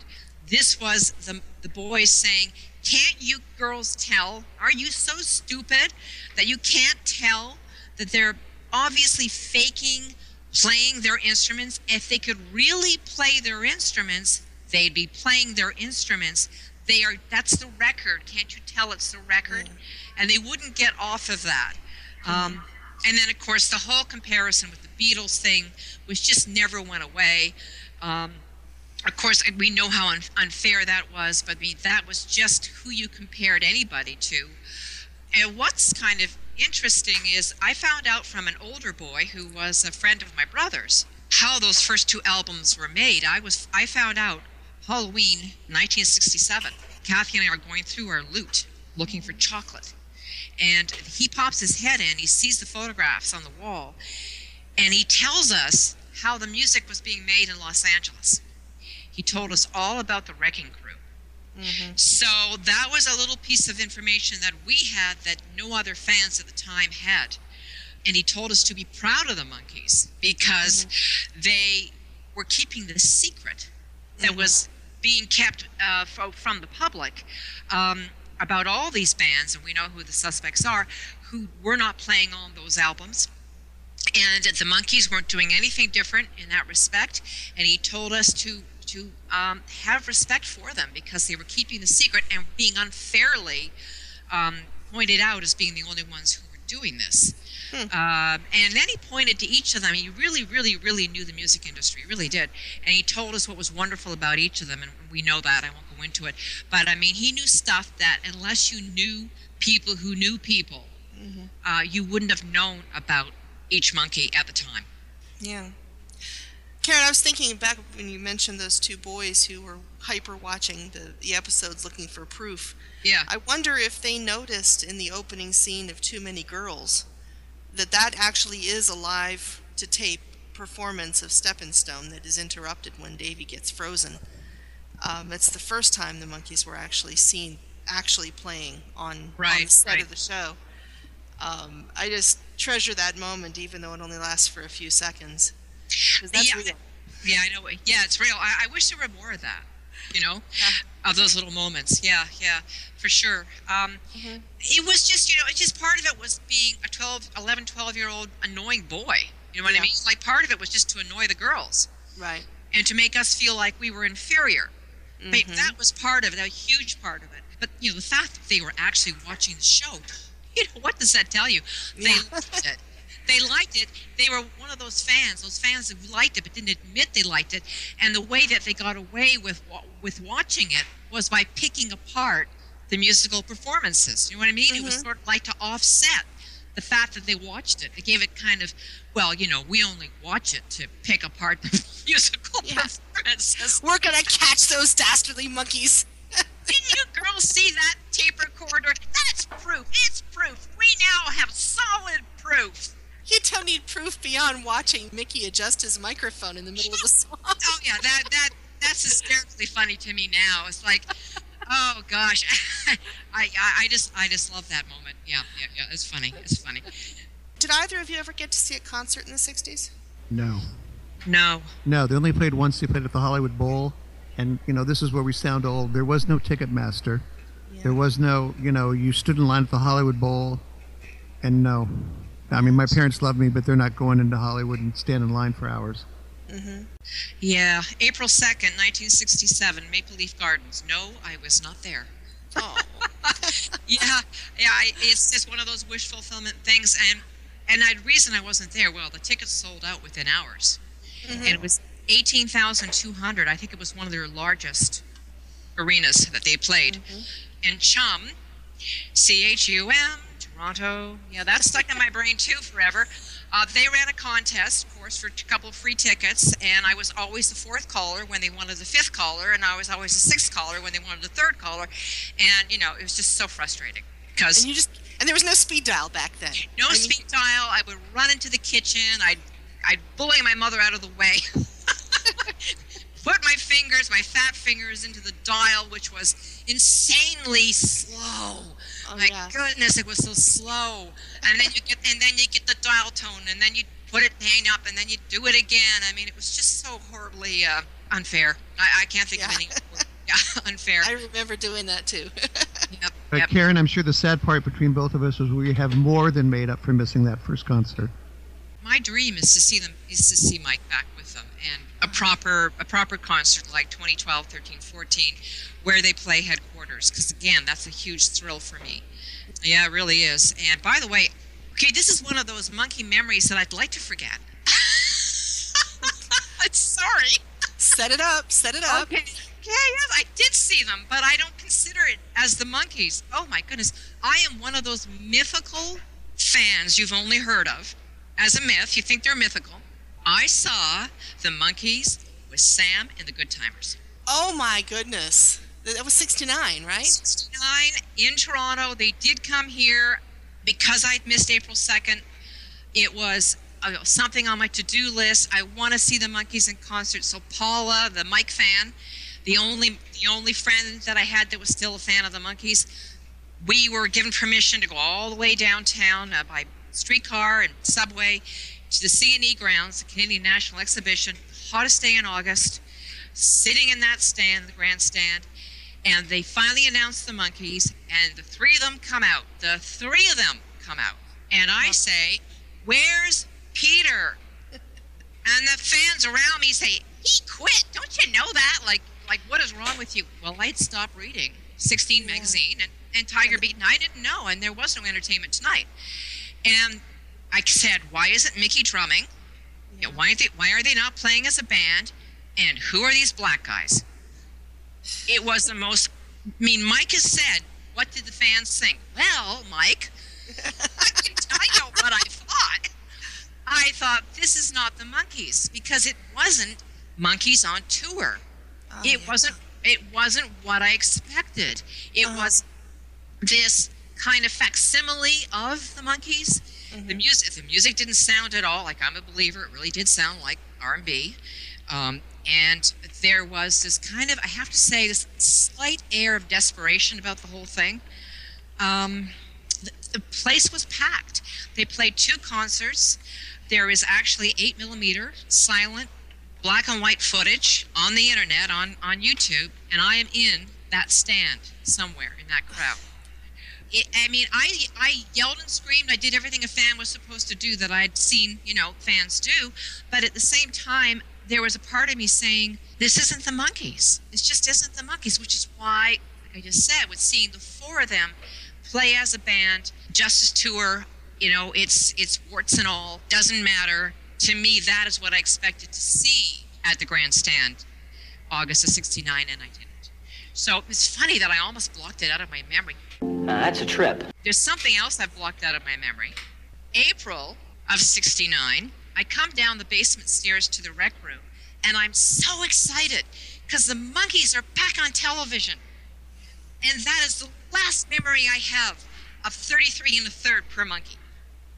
this was the the boys saying can't you girls tell are you so stupid that you can't tell that they're obviously faking playing their instruments. If they could really play their instruments, they'd be playing their instruments. They are that's the record. Can't you tell it's the record? And they wouldn't get off of that. Um, and then of course the whole comparison with the Beatles thing was just never went away. Um, of course, we know how un- unfair that was, but I mean, that was just who you compared anybody to. And what's kind of interesting is I found out from an older boy who was a friend of my brother's how those first two albums were made. I was I found out Halloween 1967. Kathy and I are going through our loot looking for chocolate. And he pops his head in, he sees the photographs on the wall, and he tells us how the music was being made in Los Angeles. He told us all about the Wrecking Crew. So that was a little piece of information that we had that no other fans at the time had. And he told us to be proud of the Monkees because they were keeping this secret that was being kept uh, fro- from the public um, about all these bands, and we know who the suspects are, who were not playing on those albums. And the Monkees weren't doing anything different in that respect. And he told us to to um, have respect for them because they were keeping the secret and being unfairly um, pointed out as being the only ones who were doing this. Um, and then he pointed to each of them. He really, really, really knew the music industry, really did. And he told us what was wonderful about each of them, and we know that. I won't go into it. But I mean, he knew stuff that unless you knew people who knew people, uh, you wouldn't have known about each Monkee at the time. Yeah. Karen, I was thinking back when you mentioned those two boys who were hyper watching the, the episodes looking for proof. Yeah. I wonder if they noticed in the opening scene of Too Many Girls that that actually is a live to tape performance of Stepping Stone that is interrupted when Davy gets frozen. Um, it's the first time the Monkees were actually seen actually playing on, on the Right, set right. of the show. Um, I just treasure that moment, even though it only lasts for a few seconds. that's yeah, real. yeah, I know. Yeah, it's real. I, I wish there were more of that. You know, of those little moments. Yeah, yeah, for sure. Um, It was just, you know, it's just part of it was being a 12, 11, 12 year old annoying boy. You know what I mean? Like part of it was just to annoy the girls Right. and to make us feel like we were inferior. But Mhm. that was part of it, a huge part of it. But you know, the fact that they were actually watching the show, [laughs] you know, what does that tell you? They Yeah. liked it. They liked it. They were one of those fans, those fans who liked it but didn't admit they liked it. And the way that they got away with with watching it was by picking apart the musical performances. You know what I mean? It was Mhm. sort of like to offset the fact that they watched it. They gave it kind of, well, you know, we only watch it to pick apart the [laughs] musical performances. We're gonna catch those dastardly Monkees. [laughs] Didn't you girls see that tape recorder? That's proof. It's proof. We now have solid proof. You don't need proof beyond watching Mickey adjust his microphone in the middle of a [laughs] song. Oh yeah, that that that's hysterically funny to me now. It's like, oh gosh, [laughs] I, I I just I just love that moment. Yeah, yeah, yeah. It's funny. It's funny. Did either of you ever get to see a concert in the '60s? No. No. No, they only played once. They played at the Hollywood Bowl, and you know this is where we sound old. There was no Ticketmaster. There was no, you know, you stood in line at the Hollywood Bowl, and no, I mean my parents love me, but they're not going into Hollywood and stand in line for hours. Mm-hmm. Yeah, April second, nineteen sixty-seven, Maple Leaf Gardens. No, I was not there. Oh. [laughs] yeah, yeah. I, it's just one of those wish fulfillment things, and and the reason I wasn't there, well, the tickets sold out within hours, mm-hmm. and it was eighteen thousand two hundred. I think it was one of their largest arenas that they played. And Chum, C H U M, Toronto. Yeah, that's stuck in my brain too forever. Uh, they ran a contest, of course, for a couple of free tickets, and I was always the fourth caller when they wanted the fifth caller, and I was always the sixth caller when they wanted the third caller. And you know, it was just so frustrating because And you just and there was no speed dial back then. no I mean, speed dial. I would run into the kitchen. I'd I'd bully my mother out of the way. [laughs] Put my fingers, my fat fingers, into the dial, which was insanely slow. Oh, my yeah. goodness, it was so slow. And then you get and then you get the dial tone, and then you put it hang up, and then you do it again. I mean, it was just so horribly uh, unfair. I, I can't think of any. [laughs] Yeah, [laughs] unfair. I remember doing that too. [laughs] Yep. But yep. Karen, I'm sure the sad part between both of us is we have more than made up for missing that first concert. my dream is to see them is to see Mike back with them and a proper a proper concert like 2012, 13, 14, where they play headquarters. Because again, that's a huge thrill for me. Yeah, it really is. And by the way, okay, this is one of those Monkee memories that I'd like to forget. [laughs] Sorry. Set it up. Set it up. Okay. Yeah, yes, I did see them, but I don't consider it as the Monkees. Oh my goodness. I am one of those mythical fans you've only heard of. As a myth, you think they're mythical. I saw the Monkees with Sam and the Goodtimers. Oh my goodness. That was 69, right? 69 in Toronto. They did come here because I'd missed April 2nd. It was uh, something on my to-do list. I want to see the Monkees in concert. So Paula, the Mike fan, the only the only friend that I had that was still a fan of the Monkees, we were given permission to go all the way downtown uh, by streetcar and subway to the CNE grounds, the Canadian National Exhibition, hottest day in August, sitting in that stand, the grandstand, and they finally announce the Monkees, and the three of them come out. The three of them come out, and I say, "Where's Peter?" [laughs] And the fans around me say, "He quit. Don't you know that? Like, like what is wrong with you?" Well, I'd stopped reading 16 magazine and, and Tiger Beat, and I didn't know, and there was no Entertainment Tonight. And I said, "Why isn't Mickey drumming? Know, why aren't they, Why are they not playing as a band? And who are these black guys?" It was the most. I mean, Mike has said, "What did the fans think?" Well, Mike, [laughs] I can tell you what I thought. I thought this is not the Monkees because it wasn't Monkees on tour. Oh, it wasn't. It wasn't what I expected. It uh-huh. was this kind of facsimile of the Monkees. The music, the music didn't sound at all like I'm a believer. It really did sound like R&B, um, and there was this kind of, I have to say, this slight air of desperation about the whole thing. Um, the, the place was packed. They played two concerts. There is actually eight millimeter silent black and white footage on the internet on on YouTube, and I am in that stand somewhere in that crowd. It, I mean, I I yelled and screamed. I did everything a fan was supposed to do that I'd seen, you know, fans do. But at the same time, there was a part of me saying, "This isn't the Monkees. This just isn't the Monkees." Which is why, like I just said, with seeing the four of them play as a band, Justus Tour, you know, it's it's warts and all. Doesn't matter to me. That is what I expected to see at the grandstand, August of '69, and I didn't. So it's funny that I almost blocked it out of my memory. Uh, that's a trip. There's something else I've blocked out of my memory. April of 69, I come down the basement stairs to the rec room, and I'm so excited because the Monkees are back on television. And that is the last memory I have of 33 and a third per Monkee.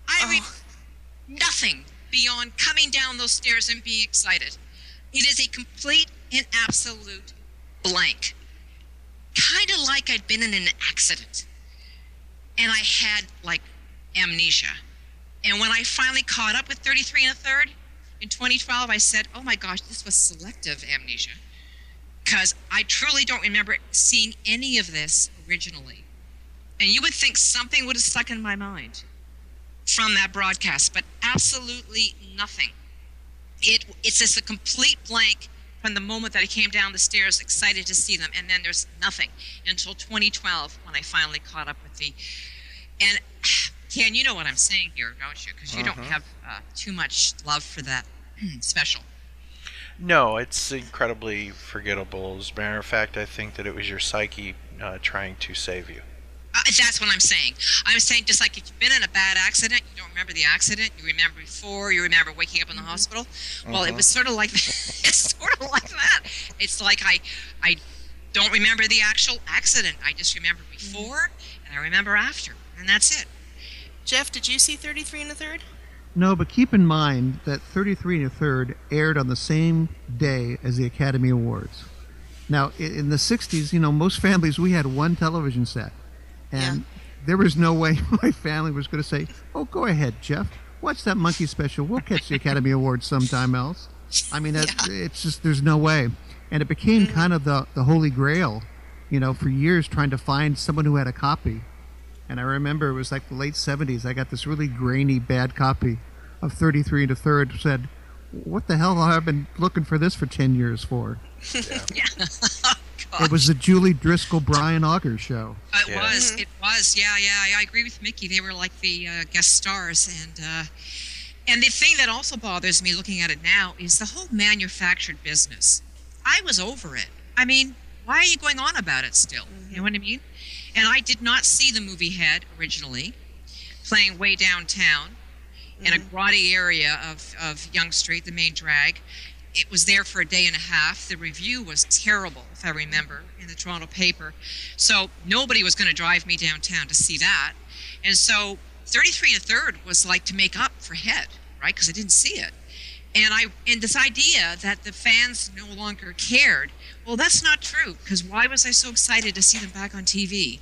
I oh. read nothing beyond coming down those stairs and being excited. It is a complete and absolute blank. Kind of like I'd been in an accident and I had like amnesia. And when I finally caught up with 33 and a third in 2012, I said, oh my gosh, this was selective amnesia. Because I truly don't remember seeing any of this originally. And you would think something would have stuck in my mind from that broadcast, but absolutely nothing. It, it's just a complete blank from the moment that I came down the stairs, excited to see them, and then there's nothing until 2012 when I finally caught up with the. And Ken, you know what I'm saying here, don't you? Because you don't Uh-huh. have uh, too much love for that [clears throat] special. No, it's incredibly forgettable. As a matter of fact, I think that it was your psyche uh, trying to save you. That's what I'm saying. I'm saying just like if you've been in a bad accident, you don't remember the accident, you remember before, you remember waking up in the hospital. Well, it Mhm. was sort of like [laughs] it's sort of like that. It's like I I don't remember the actual accident. I just remember before and I remember after, and that's it. Jeff, did you see 33 and a third? No, but keep in mind that 33 and a third aired on the same day as the Academy Awards. Now, in the 60s, you know, most [laughs] families, we had one television set. And there was no way [laughs] my family was going to say, oh, go ahead, Jeff. Watch that Monkee special. We'll catch the Academy Awards sometime else. I mean, that, it's just, there's no way. And it became mm-hmm. kind of the, the holy grail, you know, for years trying to find someone who had a copy. And I remember it was like the late 70s. I got this really grainy, bad copy of 33 and a third said, "What the hell have I been looking for this for 10 years for?" [laughs] [laughs] It was the Julie Driscoll Brian Auger show. It was. It was. Yeah, yeah. I agree with Mickey. They were like the uh, guest stars, and uh, and the thing that also bothers me looking at it now is the whole manufactured business. I was over it. I mean, why are you going on about it still? You know what I mean? And I did not see the movie Head originally, playing way downtown in a grotty area of of Yonge Street, the main drag. It was there for a day and a half. The review was terrible, if I remember, in the Toronto paper. So nobody was going to drive me downtown to see that. And so 33 and a third was like to make up for Head, right? Because I didn't see it. And I and this idea that the fans no longer cared, well, that's not true. Because why was I so excited to see them back on TV,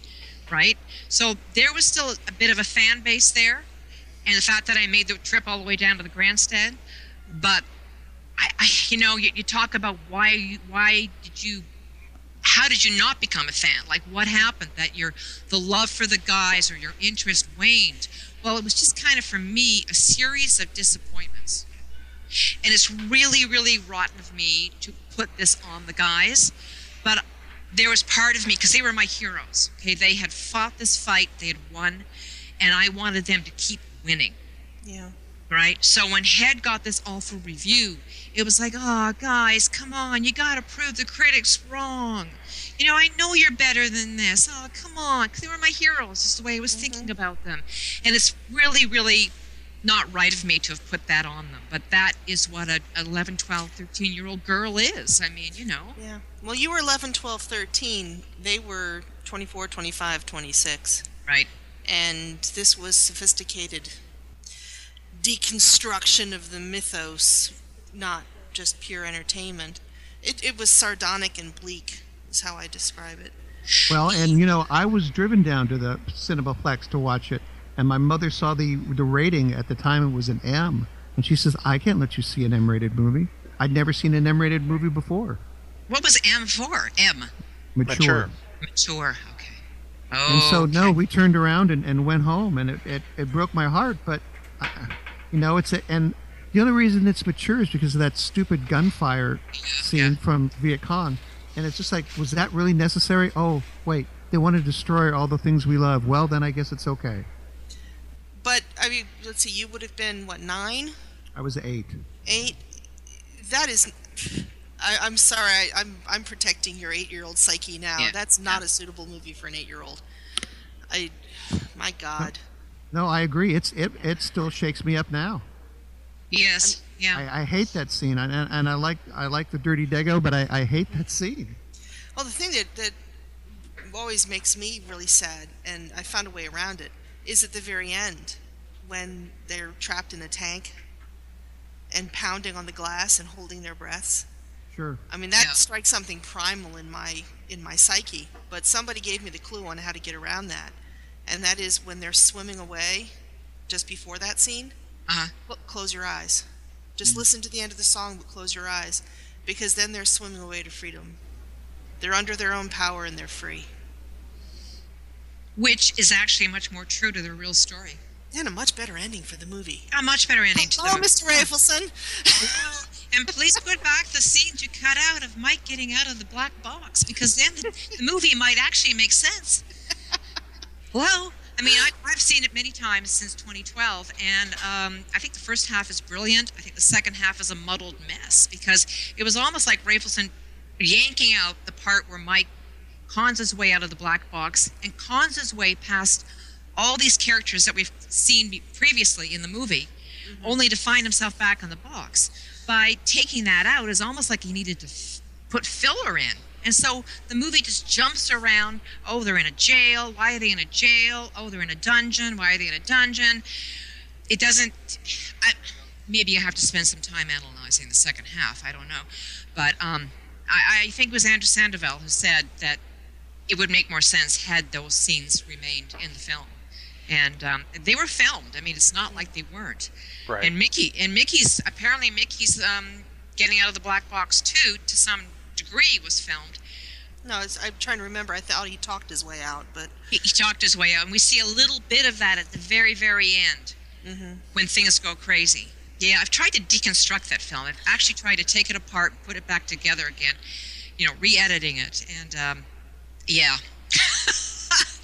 right? So there was still a bit of a fan base there, and the fact that I made the trip all the way down to the grandstand, but I, I you know, you, you talk about why why did you how did you not become a fan? Like what happened that your the love for the guys or your interest waned? Well, it was just kind of for me a series of disappointments. And it's really, really rotten of me to put this on the guys, but there was part of me because they were my heroes. Okay, they had fought this fight, they had won, and I wanted them to keep winning Yeah. Right? So when Head got this awful review, it was like, oh, guys, come on, you got to prove the critics wrong. You know, I know you're better than this. Oh, come on. they were my heroes. Is the way I was mm-hmm. thinking about them, and it's really, really not right of me to have put that on them. But that is what a 11, 12, 13 year old girl is. I mean, you know. Yeah. Well, you were 11, 12, 13. They were 24, 25, 26. Right. And this was sophisticated deconstruction of the mythos, not just pure entertainment. It, it was sardonic and bleak, is how I describe it. Well, and you know, I was driven down to the Cinemaplex to watch it, and my mother saw the the rating at the time. It was an M, and she says, "I can't let you see an M-rated movie. I'd never seen an M-rated movie before." What was M for? M. Mature. Mature. Okay. Oh, And so, no, we turned around and, and went home, and it, it, it broke my heart. But, uh, you know, it's a, and the only reason it's mature is because of that stupid gunfire scene from Viet Cong. And it's just like, was that really necessary? Oh, wait, they want to destroy all the things we love. Well, then I guess it's okay. But, I mean, let's see, you would have been, what, nine? I was eight. Eight? That is. I, I'm sorry, I, I'm, I'm protecting your eight year old psyche now. Yeah. That's not a suitable movie for an eight year old. I. My God. No, I agree. It's it, it still shakes me up now. Yes. Yeah. I, I hate that scene, and, and, and I like I like the Ditty Diego, but I, I hate that scene. Well, the thing that, that always makes me really sad, and I found a way around it, is at the very end when they're trapped in a tank and pounding on the glass and holding their breaths. Sure. I mean, that strikes something primal in my in my psyche. But somebody gave me the clue on how to get around that, and that is when they're swimming away, just before that scene. Uh-huh. cl- Close your eyes. Just listen to the end of the song, but close your eyes, because then they're swimming away to freedom. They're under their own power and they're free. Which is actually much more true to the real story. And a much better ending for the movie. A much better ending to the Oh, Mr. Rafelson. And please put back the scenes you cut out of Mike getting out of the black box because then the, the movie might actually make sense. Hello? I mean, I, I've seen it many times since 2012, and um, I think the first half is brilliant. I think the second half is a muddled mess because it was almost like Rafelson yanking out the part where Mike cons his way out of the black box and cons his way past all these characters that we've seen previously in the movie, only to find himself back in the box. By taking that out, is almost like he needed to f- put filler in. And so the movie just jumps around. Oh, they're in a jail. Why are they in a jail? Oh, they're in a dungeon. Why are they in a dungeon? It doesn't. I, maybe I have to spend some time analyzing the second half. I don't know, but um, I, I think it was Andrew Sandoval who said that it would make more sense had those scenes remained in the film. And um, they were filmed. I mean, it's not like they weren't. Right. And Mickey and Mickey's apparently Mickey's um, getting out of the black box too, to some degree, was filmed. No, it's, I'm trying to remember. I thought he talked his way out, but He, he talked his way out, and we see a little bit of that at the very, very end. when things go crazy. Yeah, I've tried to deconstruct that film. I've actually tried to take it apart, and put it back together again, you know, re-editing it, and um, yeah, [laughs]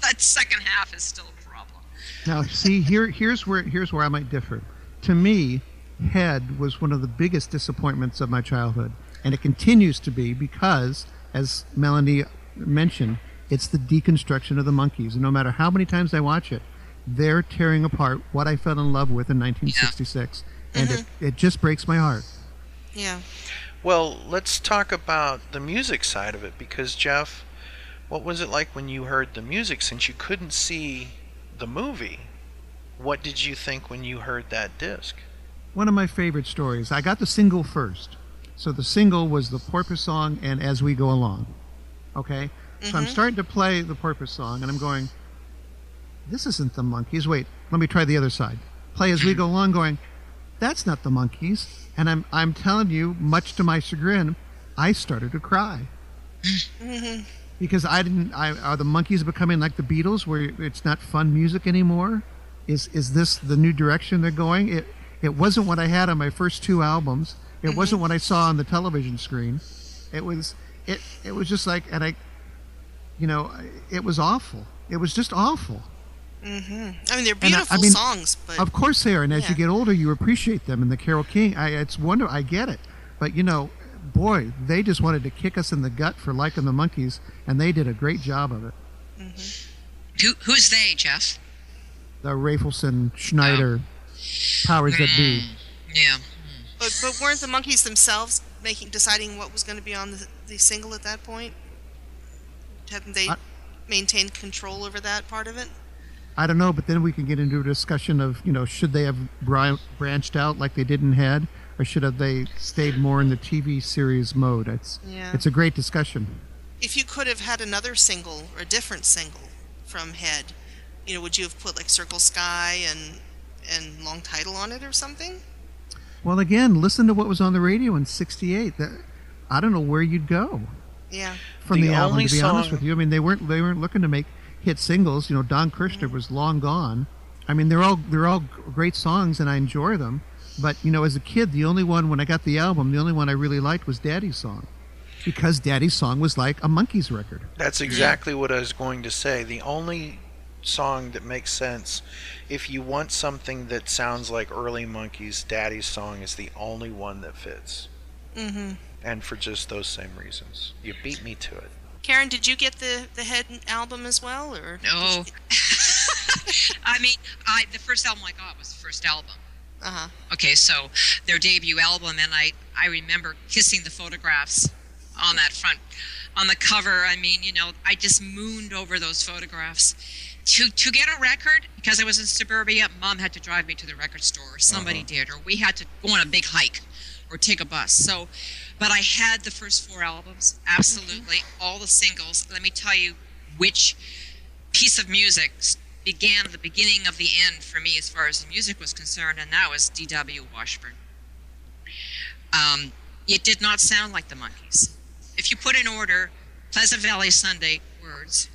that second half is still a problem. Now, see, here, here's where here's where I might differ. To me, Head was one of the biggest disappointments of my childhood, and it continues to be because, as Melanie mentioned, it's the deconstruction of the Monkees. And no matter how many times I watch it, they're tearing apart what I fell in love with in 1966, and it, mm-hmm. it just breaks my heart. Yeah. Well, let's talk about the music side of it because Jeff, what was it like when you heard the music since you couldn't see the movie? What did you think when you heard that disc? One of my favorite stories. I got the single first. So the single was the Porpoise song and As We Go Along. Okay? So I'm Mhm. starting to play the Porpoise song and I'm going, this isn't the Monkees. Wait, let me try the other side. Play As We Go Along, going, that's not the Monkees. And I'm, I'm telling you, much to my chagrin, I started to cry. Mm-hmm. because I didn't. I, are the Monkees becoming like the Beatles, where it's not fun music anymore? Is is this the new direction they're going? It it wasn't what I had on my first two albums. It wasn't what I saw on the television screen. It was it it was just like, and I, you know, it was awful. It was just awful. Mm-hmm. I mean, they're And I- beautiful I mean, songs, but of course they are. And as Yeah. you get older, you appreciate them. And the Carole King, I, it's wonder. I get it, but you know, boy, they just wanted to kick us in the gut for liking the Monkees, and they did a great job of it. Mm-hmm. Who, who's they, Jeff? The Rafelson, Schneider, powers that be. Yeah. But but weren't the Monkees themselves making deciding what was going to be on the, the single at that point? Hadn't they I- maintained control over that part of it? I don't know, but then we can get into a discussion of you know should they have branched out like they did in Head, or should have they stayed more in the TV series mode? It's Yeah. it's a great discussion. If you could have had another single or a different single from Head, you know, would you have put like Circle Sky and and long title on it or something? Well, again, listen to what was on the radio in '68. That I don't know where you'd go. Yeah. from the, The album. To be honest with you, I mean they weren't they weren't looking to make hit singles. You know, Don Kirshner mm. was long gone. I mean they're all they're all great songs and I enjoy them. But you know, as a kid, the only one when I got the album, the only one I really liked was Daddy's song, because Daddy's song was like a Monkees record. That's exactly what I was going to say. The only song that makes sense if you want something that sounds like early Monkees daddy's song is the only one that fits Mm-hmm. and for just those same reasons you beat me to it Karen, did you get the the Head album as well, or No. [laughs] I mean, I the first album I got was the first album. Uh huh. Okay, so their debut album, and I I remember kissing the photographs on that front, on the cover. I mean, you know, I just mooned over those photographs. To to get a record, because I was in suburbia, mom had to drive me to the record store, or somebody Uh-huh. did, or we had to go on a big hike, or take a bus. So, but I had the first four albums, absolutely, all the singles. Let me tell you which piece of music began the beginning of the end for me as far as the music was concerned, and that was D.W. Washburn. Um, it did not sound like the Monkees. If you put in order Pleasant Valley Sunday words,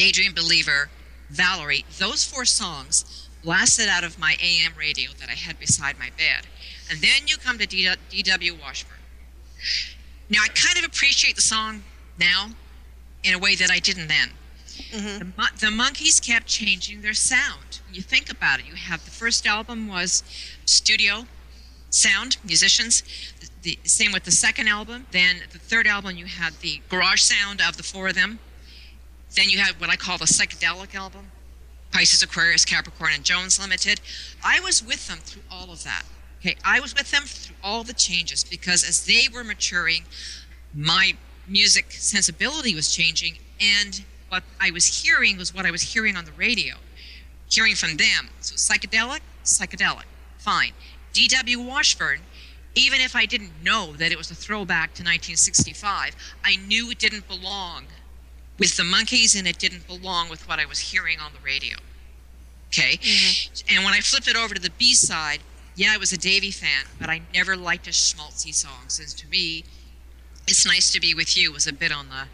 Daydream Believer, Valerie, those four songs blasted out of my AM radio that I had beside my bed. And then you come to D.W. Washburn. Now, I kind of appreciate the song now in a way that I didn't then. Mm-hmm. The, Mon- the Monkees kept changing their sound. When you think about it, you have the first album was studio sound, musicians. The, the same with the second album. Then the third album, you had the garage sound of the four of them. Then you had what I call the psychedelic album, Pisces, Aquarius, Capricorn, and Jones Limited. I was with them through all of that. Okay, I was with them through all the changes because as they were maturing, my music sensibility was changing, and what I was hearing was what I was hearing on the radio, hearing from them. So psychedelic, psychedelic, fine. D.W. Washburn, even if I didn't know that it was a throwback to 1965, I knew it didn't belong with the Monkees and it didn't belong with what I was hearing on the radio. Okay? Mm-hmm. And when I flipped it over to the B side, yeah, I was a Davy fan, but I never liked his schmaltzy songs. And to me, It's Nice to Be With You was a bit on the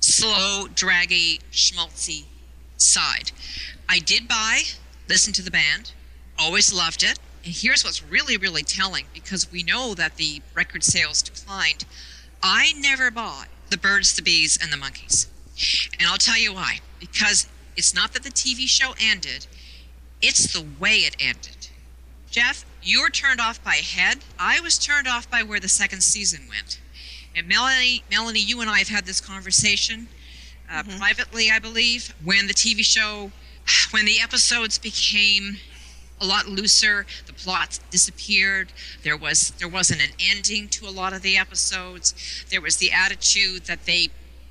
slow, draggy, schmaltzy side. I did buy, listen to the band, Always loved it. And here's what's really, really telling because we know that the record sales declined. I never bought The Birds, the Bees, and the Monkees. And I'll tell you why. Because it's not that the TV show ended, it's the way it ended. Jeff, you were turned off by Head. I was turned off by where the second season went. And Melanie, Melanie, you and I have had this conversation uh, privately, I believe, when the TV show, [sighs] when the episodes became a lot looser, the plots disappeared. There was there wasn't an ending to a lot of the episodes. There was the attitude that they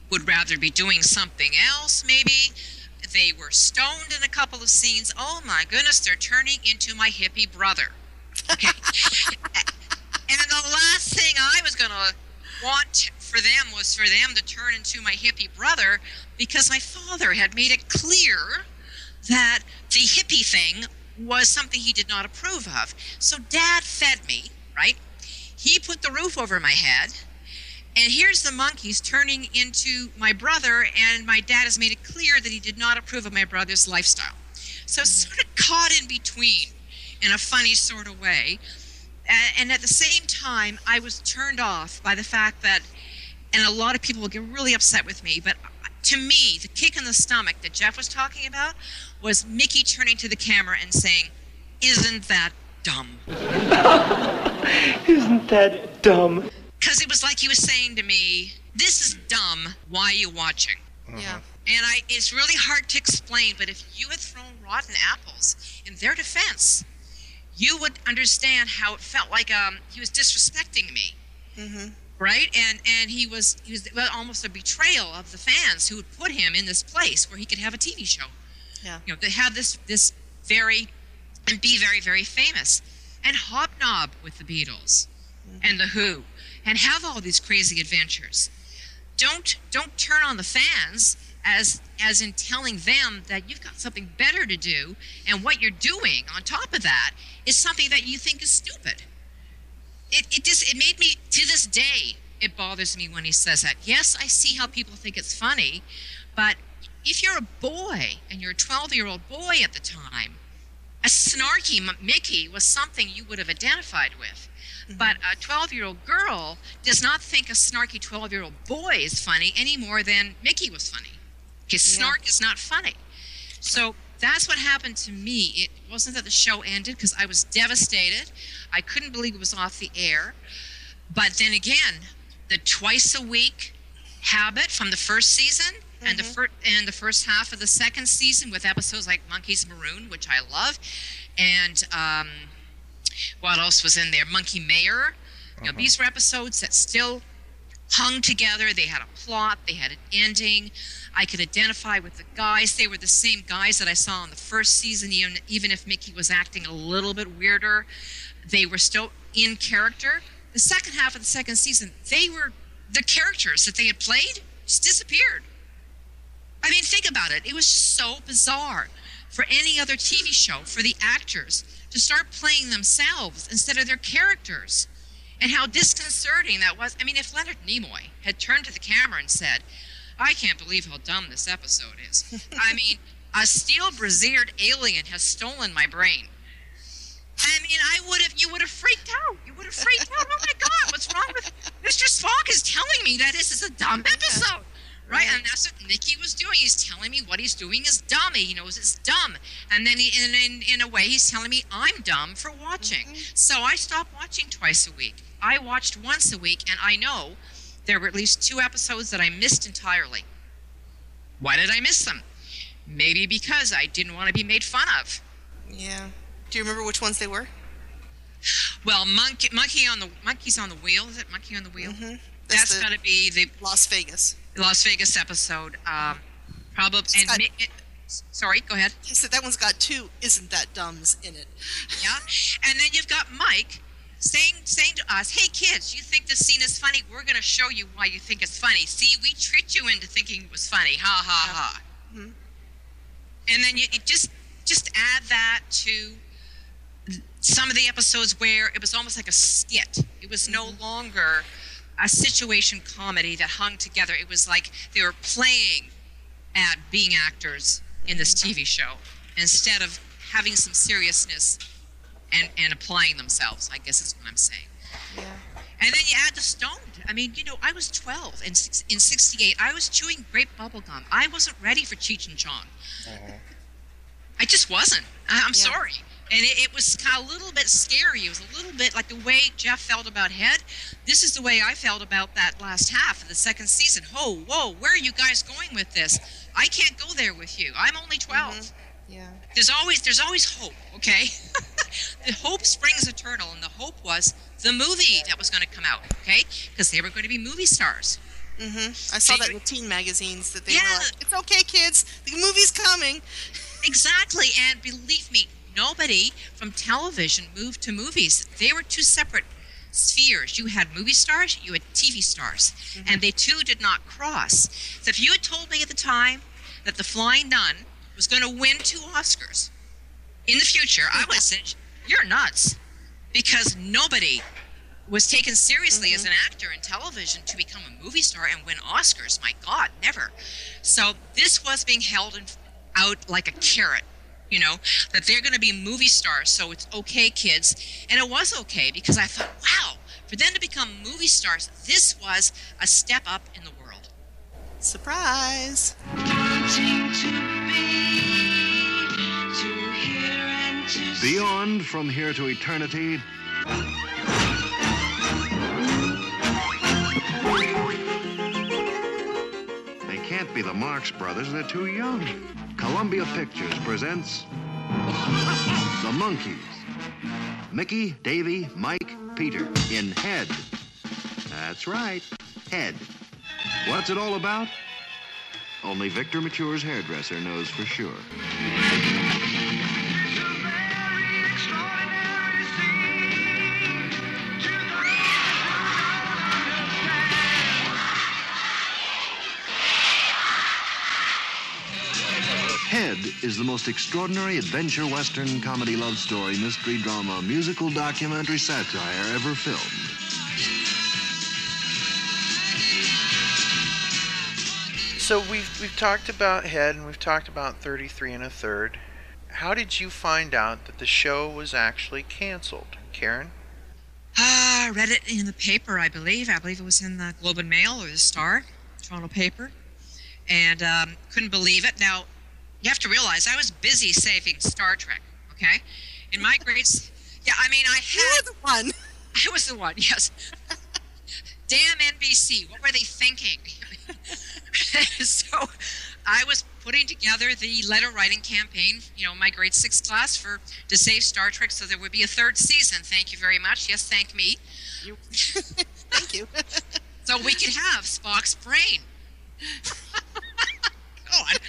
would rather be doing something else, maybe. They were stoned in a couple of scenes. Oh my goodness, they're turning into my hippie brother. Okay. [laughs] and the last thing I was going to want for them was for them to turn into my hippie brother because my father had made it clear that the hippie thing was something he did not approve of. So dad fed me, right? He put the roof over my head. And here's the Monkees turning into my brother, and my dad has made it clear that he did not approve of my brother's lifestyle. So sort of caught in between in a funny sort of way. And at the same time, I was turned off by the fact that, and a lot of people will get really upset with me, but to me, the kick in the stomach that Jeff was talking about was Mickey turning to the camera and saying, Isn't that dumb? [laughs] Isn't that dumb? Because it was like he was saying to me, This is dumb. Why are you watching? Yeah. And I, it's really hard to explain, but if you had thrown rotten apples in their defense, you would understand how it felt like um, he was disrespecting me, Mm-hmm. right? And and he was he was almost a betrayal of the fans who had put him in this place where he could have a TV show. Yeah. You know, to have this this very and be very very famous and hobnob with the Beatles and the Who and have all these crazy adventures. Don't don't turn on the fans as as in telling them that you've got something better to do and what you're doing on top of that is something that you think is stupid. It it just it made me to this day it bothers me when he says that. Yes, I see how people think it's funny, but if you're a boy and you're a 12 year old boy at the time, a snarky Mickey was something you would have identified with. But a 12 year old girl does not think a snarky 12 year old boy is funny any more than Mickey was funny. His snark is not funny. So that's what happened to me. It wasn't that the show ended because I was devastated. I couldn't believe it was off the air. But then again, the twice a week habit from the first season and the first and the first half of the second season with episodes like Monkees Maroon, which I love, and um, what else was in there? Monkee Mayor. You know, uh-huh. these were episodes that still hung together. They had a plot. They had an ending. I could identify with the guys. They were the same guys that I saw in the first season, even, even if Mickey was acting a little bit weirder. They were still in character. The second half of the second season, they were the characters that they had played just disappeared. I mean, think about it. It was just so bizarre for any other TV show for the actors to start playing themselves instead of their characters. And how disconcerting that was. I mean, if Leonard Nimoy had turned to the camera and said, I can't believe how dumb this episode is. [laughs] I mean, a steel braziered alien has stolen my brain. I mean, I would have, you would have freaked out. You would have freaked out. Oh my God, what's wrong with Mr. Spock is telling me that this is a dumb episode. Right? And that's what Mickey was doing. He's telling me what he's doing is dumb. He knows it's dumb. And then he, in, in, in a way, he's telling me I'm dumb for watching. So I stopped watching twice a week. I watched once a week, and I know there were at least two episodes that I missed entirely. Why did I miss them? Maybe because I didn't want to be made fun of. Yeah. Do you remember which ones they were? Well, monkey, monkey on the Monkees on the wheel. Is it monkey on the wheel? Mm-hmm. That's got to be the Las Vegas. Las Vegas episode. Um, probably. And got- sorry, go ahead. He said that one's got two isn't that dumbs in it. Yeah, and then you've got Mike saying saying to us, "Hey kids, you think this scene is funny? We're going to show you why you think it's funny. See, we tricked you into thinking it was funny. Ha ha ha." Mhm. And then you, you just just add that to some of the episodes where it was almost like a skit. It was no longer a situation comedy that hung together. It was like they were playing at being actors in this TV show instead of having some seriousness and, and applying themselves, I guess is what I'm saying. Yeah. And then you add the stoned. I mean, you know, I was 12 in, six- in 68. I was chewing grape bubble gum. I wasn't ready for Cheech and Chong. Uh-huh. I just wasn't. I, I'm sorry. And it, it was kind of a little bit scary. It was a little bit like the way Jeff felt about Head. This is the way I felt about that last half of the second season. Whoa, whoa, where are you guys going with this? I can't go there with you. I'm only 12. Yeah. There's always there's always hope, okay? [laughs] the hope springs eternal, and the hope was the movie that was going to come out, okay? Because they were going to be movie stars. Mm-hmm. I saw that in teen magazines that they Yeah. were like, "It's okay, kids. The movie's coming." Exactly, and believe me, nobody from television moved to movies. They were two separate spheres. You had movie stars, you had TV stars, mm-hmm. and they two did not cross. So if you had told me at the time that The Flying Nun was going to win two Oscars in the future, I would have said, "You're nuts," because nobody was taken seriously as mm-hmm. an actor in television to become a movie star and win Oscars. My God, never. So this was being held in, out like a carrot, you know, that they're going to be movie stars. So it's okay, kids. And it was okay because I thought, wow, for them to become movie stars, this was a step up in the world. Surprise. Beyond from here to eternity. They can't be the Marx Brothers, they're too young. Columbia Pictures presents The Monkees. Mickey, Davy, Mike, Peter in Head. That's right, Head. What's it all about? Only Victor Mature's hairdresser knows for sure. Is the most extraordinary adventure western comedy love story mystery drama musical documentary satire ever filmed. So we've we've talked about Head and we've talked about 33 and a third. How did you find out that the show was actually canceled, Karen? Ah, I read it in the paper, I believe. I believe it was in the Globe and Mail or the Star, Toronto paper, and um, couldn't believe it. Now, you have to realize I was busy saving Star Trek. Okay, in my grades, yeah. I mean, I had You were the one. [laughs] I was the one. Yes. [laughs] Damn NBC! What were they thinking? [laughs] so, I was putting together the letter writing campaign. You know, my grade six class for to save Star Trek, so there would be a third season. Thank you very much. Yes, thank me. You. Thank you. so we could have Spock's brain. God.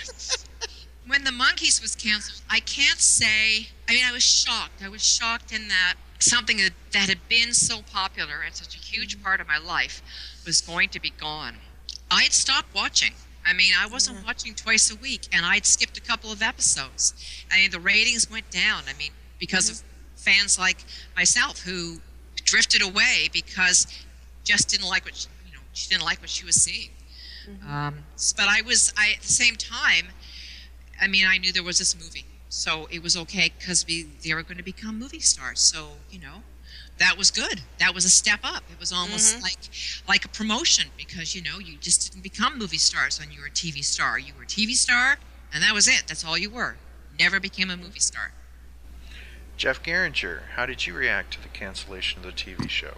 When the Monkees was canceled, I can't say. I mean, I was shocked. I was shocked in that something that, that had been so popular and such a huge mm-hmm. part of my life was going to be gone. I had stopped watching. I mean, I wasn't watching twice a week, and I'd skipped a couple of episodes. I mean, the ratings went down. I mean, because of mm-hmm. fans like myself who drifted away because just didn't like what she, you know she didn't like what she was seeing. Mm-hmm. Um, but I was I at the same time. I mean, I knew there was this movie, so it was okay because we they were going to become movie stars. So you know, that was good. That was a step up. It was almost Mhm. like like a promotion because you know you just didn't become movie stars when you were a TV star. You were a TV star, and that was it. That's all you were. Never became a movie star. Jeff Garinger, how did you react to the cancellation of the TV show?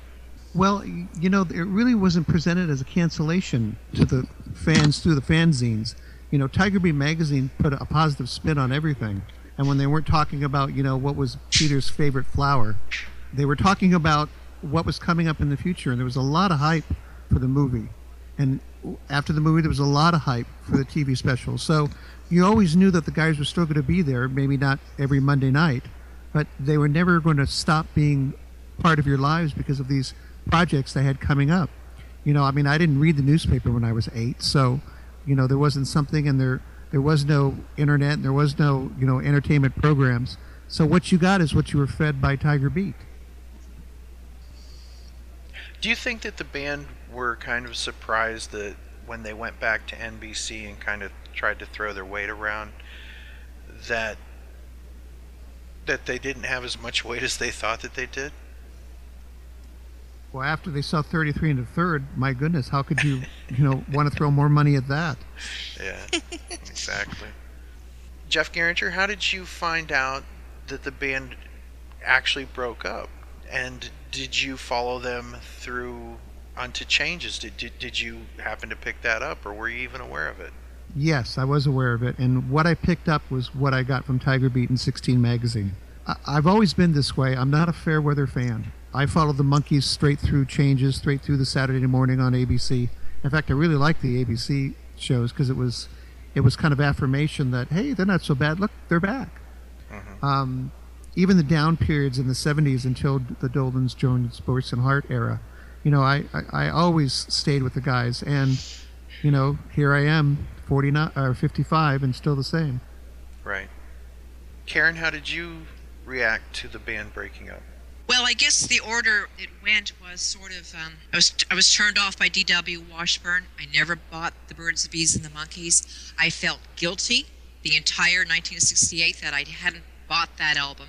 Well, you know, it really wasn't presented as a cancellation to the fans through the fanzines. You know, Tiger Beat magazine put a positive spin on everything. And when they weren't talking about, you know, what was Peter's favorite flower, they were talking about what was coming up in the future. And there was a lot of hype for the movie. And after the movie, there was a lot of hype for the TV special. So you always knew that the guys were still going to be there, maybe not every Monday night, but they were never going to stop being part of your lives because of these projects they had coming up. You know, I mean, I didn't read the newspaper when I was eight, so you know there wasn't something, and there there was no internet, and there was no you know entertainment programs. So what you got is what you were fed by Tiger Beat. Do you think that the band were kind of surprised that when they went back to NBC and kind of tried to throw their weight around, that that they didn't have as much weight as they thought that they did? Well, after they saw 33 and a third, my goodness, how could you, you know, [laughs] want to throw more money at that? Yeah, [laughs] exactly. Jeff Garinger, how did you find out that the band actually broke up? And did you follow them through onto changes? Did, did, did you happen to pick that up, or were you even aware of it? Yes, I was aware of it, and what I picked up was what I got from Tiger Beat and 16 magazine. I- I've always been this way. I'm not a fair weather fan. I followed the Monkees straight through changes, straight through the Saturday morning on ABC. In fact, I really liked the ABC shows because it was, it was kind of affirmation that hey, they're not so bad. Look, they're back. Um, even the down periods in the 70s until the Dolenz, Jones, Boyce, and Hart era, you know, I, I, I always stayed with the guys. And, you know, here I am, 49 or 55, and still the same. Right. Karen, how did you react to the band breaking up? Well, I guess the order it went was sort of. Um, I was I was turned off by D.W. Washburn. I never bought the Birds, the Bees, and the Monkees. I felt guilty the entire 1968 that I hadn't bought that album.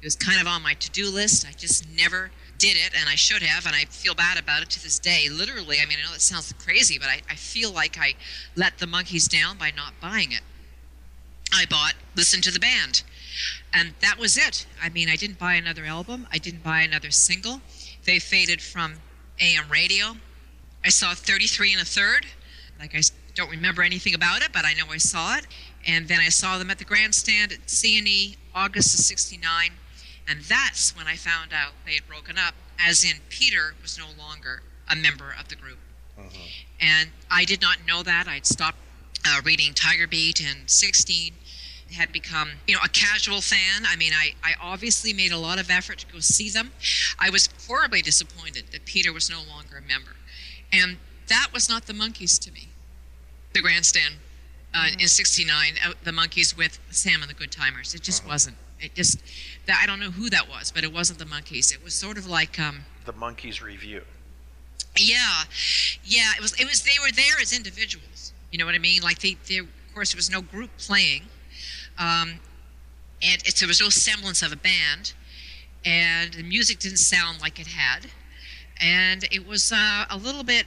It was kind of on my to-do list. I just never did it, and I should have, and I feel bad about it to this day. Literally, I mean, I know that sounds crazy, but I, I feel like I let the Monkees down by not buying it. I bought Listen to the Band. And that was it. I mean, I didn't buy another album. I didn't buy another single. They faded from AM radio. I saw 33 and a third. Like, I don't remember anything about it, but I know I saw it. And then I saw them at the grandstand at CNE August of 69. And that's when I found out they had broken up, as in Peter was no longer a member of the group. And I did not know that. I'd stopped uh, reading Tiger Beat in 16, had become, you know, a casual fan. I mean, I, I obviously made a lot of effort to go see them. I was horribly disappointed that Peter was no longer a member. And that was not the Monkees to me. The grandstand uh, in 69, uh, the Monkees with Sam and the Goodtimers. It just wasn't. It just, that, I don't know who that was, but it wasn't the Monkees. It was sort of like, um, The Monkees review. yeah, yeah. It was. It was. They were there as individuals. You know what I mean? Like they. they of course, there was no group playing, um, and it's, there was no semblance of a band, and the music didn't sound like it had, and it was uh, a little bit.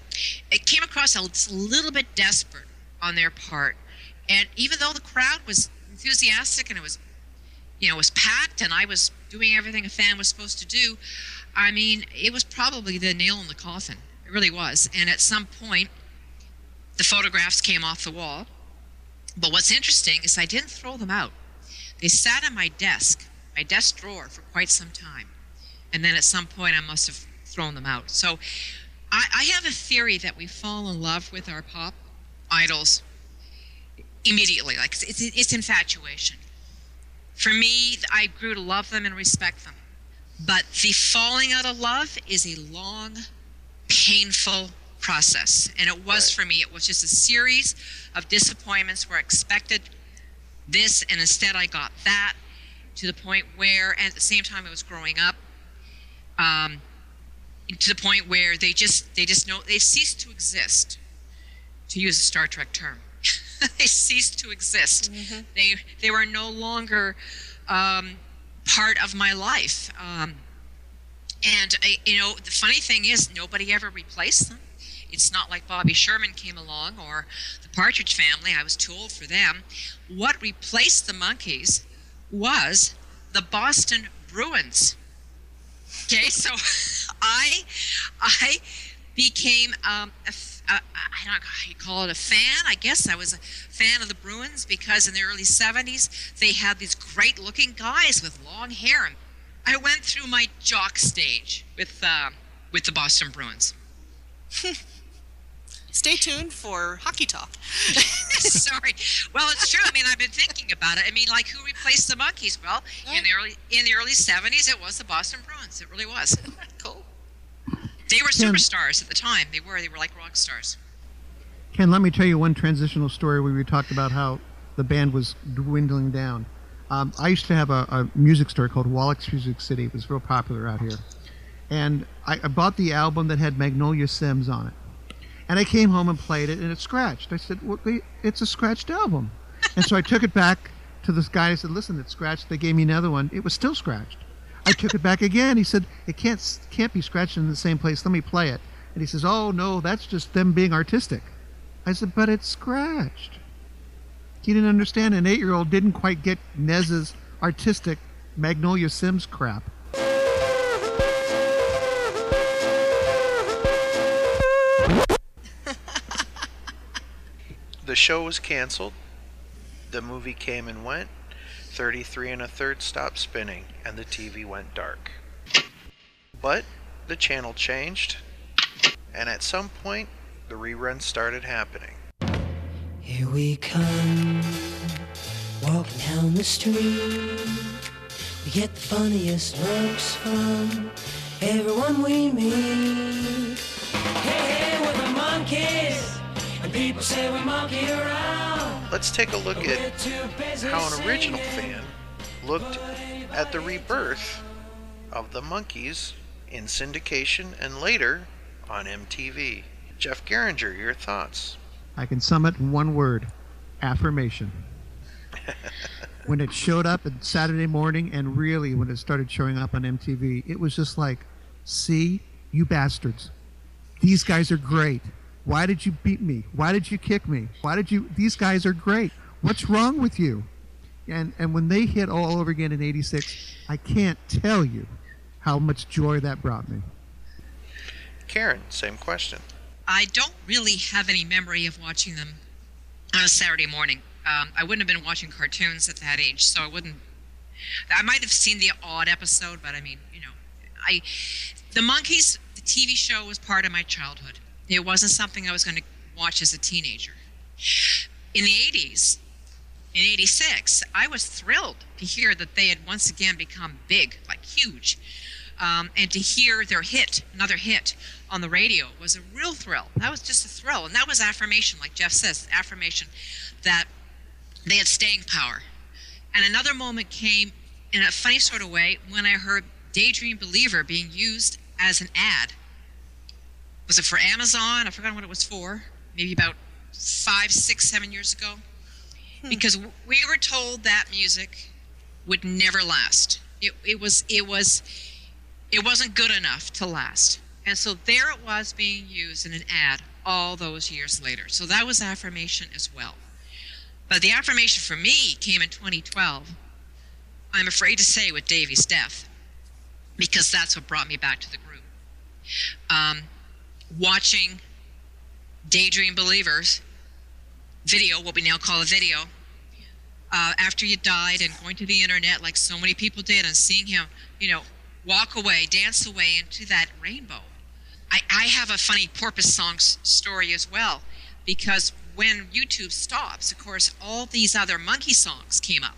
It came across a, little bit desperate on their part, and even though the crowd was enthusiastic and it was you know, it was packed and I was doing everything a fan was supposed to do. I mean, it was probably the nail in the coffin. It really was. And at some point, the photographs came off the wall. But what's interesting is I didn't throw them out. They sat on my desk, my desk drawer, for quite some time. And then at some point, I must have thrown them out. So I, I have a theory that we fall in love with our pop idols immediately. Like it's, it's infatuation. For me, I grew to love them and respect them. But the falling out of love is a long, painful process. And it was for me. It was just a series of disappointments where I expected this and instead I got that to the point where, and at the same time I was growing up, um, to the point where they just they just know they ceased to exist, to use a Star Trek term. [laughs] they ceased to exist. They they were no longer um, part of my life. Um, and I, you know, the funny thing is, nobody ever replaced them. It's not like Bobby Sherman came along or the Partridge Family. I was too old for them. What replaced the Monkees was the Boston Bruins. Okay, [laughs] so I I became um, don't know how you call it a fan. I guess I was a fan of the Bruins because in the early '70s they had these great-looking guys with long hair. I went through my jock stage with uh, with the Boston Bruins. [laughs] Stay tuned for Hockey Talk. [laughs] Sorry. Well, it's true. I mean, I've been thinking about it. I mean, like who replaced the Monkees? Well, in the early in the early '70s, it was the Boston Bruins. It really was. [laughs] cool. They were superstars at the time. They were. They were like rock stars. Ken, let me tell you one transitional story where we talked about how the band was dwindling down. Um, I used to have a, a music store called Wallach's Music City. It was real popular out here. And I, I bought the album that had Magnolia Simms on it. And I came home and played it, and it scratched. I said, well, it's a scratched album. and so I took it back to this guy. I said, "Listen, it's scratched." They gave me another one. It was still scratched. I took it back again. He said, "It can't can't be scratched in the same place. Let me play it." And he says, "Oh no, that's just them being artistic." I said, "But it's scratched." He didn't understand. An eight-year-old didn't quite get Nez's artistic Magnolia Simms crap. The show was canceled. The movie came and went. 33 and a third stopped spinning, and the TV went dark. But the channel changed, and at some point, the reruns started happening. Here we come, walking down the street. We get the funniest looks from everyone we meet. Hey, hey, we're the Monkees, and people say we monkey around. Let's take a look at we're too busy how an original singing. fan looked at the rebirth of the Monkees in syndication and later on MTV. Jeff Geringer, your thoughts? I can sum it in one word affirmation. [laughs] when it showed up on Saturday morning, and really when it started showing up on MTV, it was just like, see, you bastards. These guys are great. Why did you beat me? Why did you kick me? Why did you? These guys are great. What's wrong with you? And and when they hit all over again in '86, I can't tell you how much joy that brought me. Karen, same question. I don't really have any memory of watching them on a Saturday morning. Um, I wouldn't have been watching cartoons at that age, so I wouldn't. I might have seen the odd episode, but I mean, you know, I the Monkees, the TV show was part of my childhood. It wasn't something I was going to watch as a teenager. In the 80s, in 86, I was thrilled to hear that they had once again become big, like huge. Um, and to hear their hit, another hit on the radio, was a real thrill. That was just a thrill. And that was affirmation, like Jeff says, affirmation that they had staying power. And another moment came in a funny sort of way when I heard Daydream Believer being used as an ad. Was it for Amazon? I forgot what it was for. Maybe about five, six, seven years ago. Because we were told that music would never last. It, it was it was it wasn't good enough to last. And so there it was being used in an ad all those years later. So that was affirmation as well. But the affirmation for me came in 2012. I'm afraid to say with Davy's death, because that's what brought me back to the group. Um, watching Daydream Believers video, what we now call a video, uh, after you died and going to the internet like so many people did and seeing him, you know, walk away, dance away into that rainbow. I, I have a funny porpoise song s- story as well because when YouTube stops, of course, all these other Monkee songs came up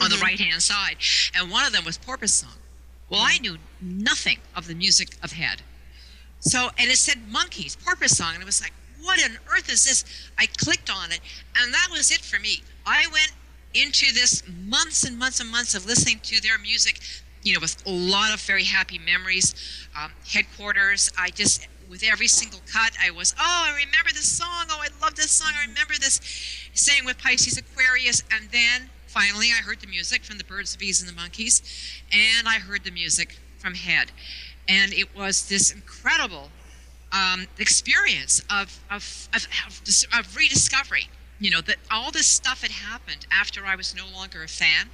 on the Mhm. right hand side, and one of them was porpoise song. Well, I knew nothing of the music of Head. So, and it said Monkees, porpoise song, and it was like, what on earth is this? I clicked on it, and that was it for me. I went into this months and months and months of listening to their music, you know, with a lot of very happy memories. Um, headquarters, I just, with every single cut, I was, oh, I remember this song. Oh, I love this song. I remember this. Same with Pisces Aquarius. And then finally, I heard the music from the Birds, the Bees, and the Monkees, and I heard the music from Head. And it was this incredible um, experience of, of, of, of, rediscovery. You know, that all this stuff had happened after I was no longer a fan.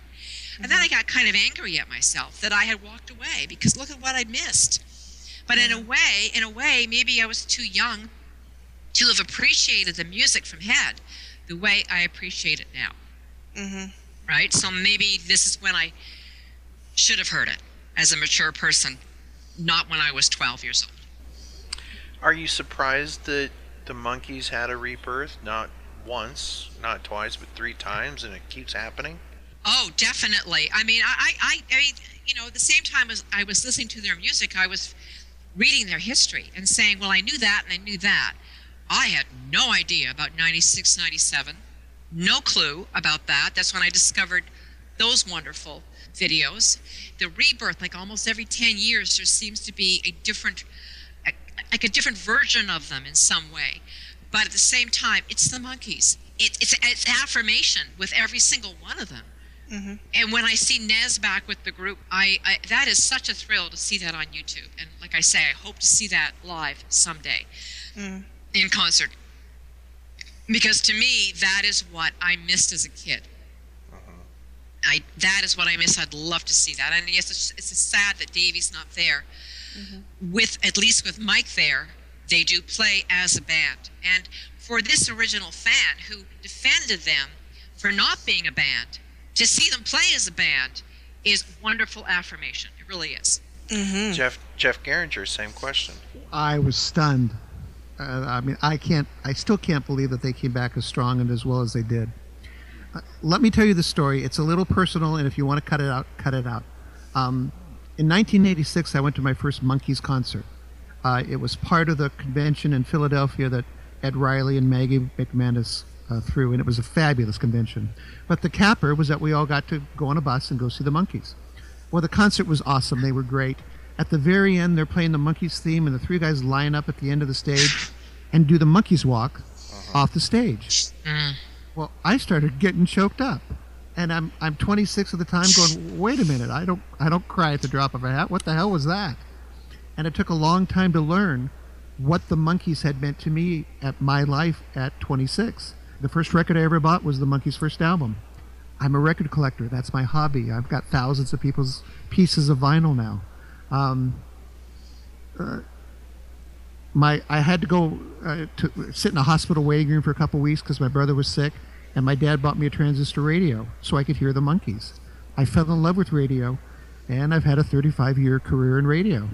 And then I got kind of angry at myself that I had walked away because look at what I'd missed. But in a way, in a way, maybe I was too young to have appreciated the music from Head the way I appreciate it now. Mm-hmm. Right? So maybe this is when I should have heard it as a mature person, not when I was 12 years old. Are you surprised that the Monkees had a rebirth? Not once, not twice, but three times, and it keeps happening? Oh, definitely. I mean, I, I, I mean, you know, at the same time as I was listening to their music, I was reading their history and saying, well, I knew that and I knew that. I had no idea about 96, 97. No clue about that. That's when I discovered those wonderful videos. The rebirth, like almost every 10 years, there seems to be a different, like a different version of them in some way. but at the same time, it's the Monkees. It, it's it's affirmation with every single one of them. Mm-hmm. And when I see Nez back with the group, I, I that is such a thrill to see that on YouTube. And like I say, I hope to see that live someday Mm. in concert. Because to me, that is what I missed as a kid. I that is what I miss. I'd love to see that. And yes, it's, it's sad that Davey's not there. With at least with Mike there, they do play as a band. And for this original fan who defended them for not being a band, to see them play as a band is wonderful affirmation. It really is. Jeff Jeff Garinger, same question. I was stunned. Uh, I mean, I can't. I still can't believe that they came back as strong and as well as they did. Let me tell you the story. It's a little personal, and if you want to cut it out, cut it out. Um, in 1986, I went to my first Monkees concert. Uh, it was part of the convention in Philadelphia that Ed Riley and Maggie McManus uh, threw, and it was a fabulous convention. But the capper was that we all got to go on a bus and go see the Monkees. Well, the concert was awesome. They were great. At the very end, they're playing the Monkees theme, and the three guys line up at the end of the stage and do the Monkees walk off the stage. Well, I started getting choked up, and I'm I'm 26 at the time, going, wait a minute, I don't I don't cry at the drop of a hat. What the hell was that? And it took a long time to learn what the Monkees had meant to me at my life at 26. The first record I ever bought was the Monkees' first album. I'm a record collector. That's my hobby. I've got thousands of people's pieces of vinyl now. Um, uh, my I had to go uh, to sit in a hospital waiting room for a couple weeks because my brother was sick, and my dad bought me a transistor radio so I could hear the Monkees. I fell in love with radio, and I've had a 35 year career in radio.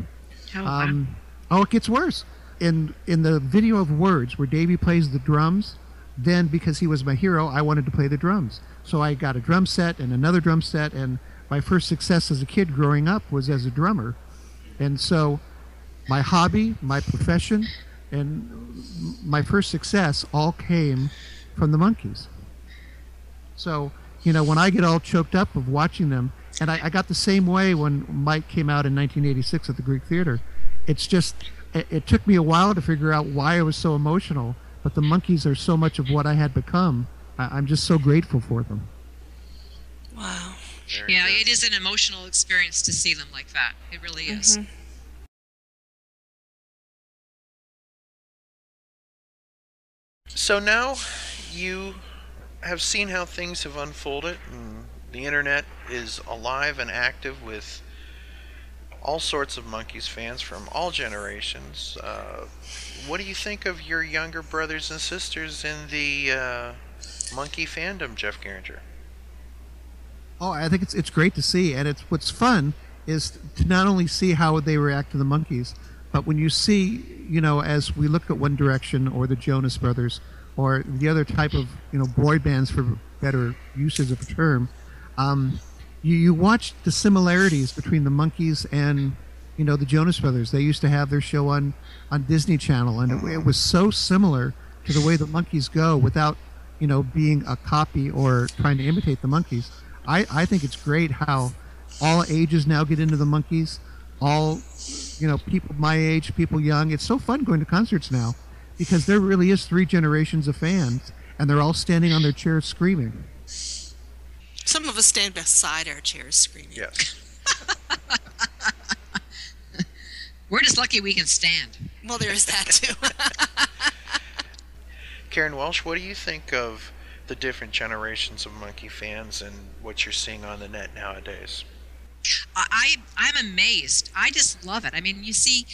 Oh, Um, oh, it gets worse. In in the video of Words, where Davey plays the drums, then because he was my hero, I wanted to play the drums. So I got a drum set and another drum set, and my first success as a kid growing up was as a drummer. And so my hobby, my profession, and my first success all came from the Monkees. So, you know, when I get all choked up of watching them, and I, I got the same way when Mike came out in 1986 at the Greek Theater. It's just, it, it took me a while to figure out why I was so emotional, but the Monkees are so much of what I had become. I, I'm just so grateful for them. Wow. yeah, it is an emotional experience to see them like that. It really is. Mm-hmm. So now you have seen how things have unfolded, and the internet is alive and active with all sorts of Monkees fans from all generations. Uh, what do you think of your younger brothers and sisters in the uh, Monkee fandom, Jeff Garinger? Oh, I think it's it's great to see, and it's what's fun is to not only see how they react to the Monkees, but when you see, you know, as we look at One Direction or the Jonas Brothers or the other type of you know boy bands for better usage of a term, um, you you watch the similarities between the Monkees and you know the Jonas Brothers. They used to have their show on on Disney Channel, and it, it was so similar to the way the Monkees go without you know being a copy or trying to imitate the Monkees. I, I think it's great how all ages now get into the Monkees. All you know, people my age, people young. It's so fun going to concerts now because there really is three generations of fans, and they're all standing on their chairs screaming. Some of us stand beside our chairs screaming. Yes. [laughs] We're just lucky we can stand. Well, there is that too. [laughs] Karen Welsh, what do you think of the different generations of Monkee fans and what you're seeing on the net nowadays? I, I'm amazed. I just love it. I mean, you see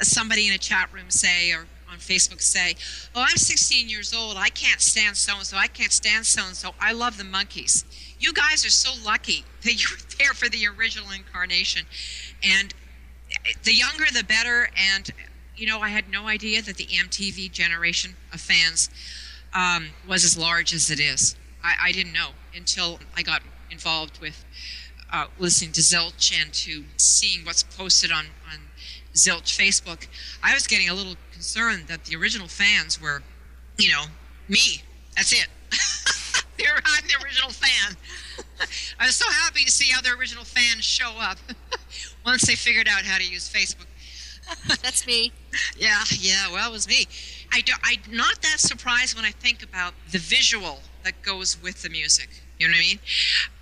somebody in a chat room say or on Facebook say, "Oh, I'm 16 years old. I can't stand so and so. I can't stand so and so. I love the Monkees." You guys are so lucky [laughs] that you were there for the original incarnation, and the younger the better. And you know, I had no idea that the MTV generation of fans um, was as large as it is. I, I didn't know until I got involved with uh, listening to Zilch and to seeing what's posted on, on Zilch Facebook. I was getting a little concerned that the original fans were, you know, me. That's it. [laughs] They're, I'm the original fan. [laughs] I was so happy to see how the original fans show up [laughs] once they figured out how to use Facebook. That's me. Yeah, yeah, well, it was me. I do, I'm not that surprised when I think about the visual that goes with the music. You know what I mean?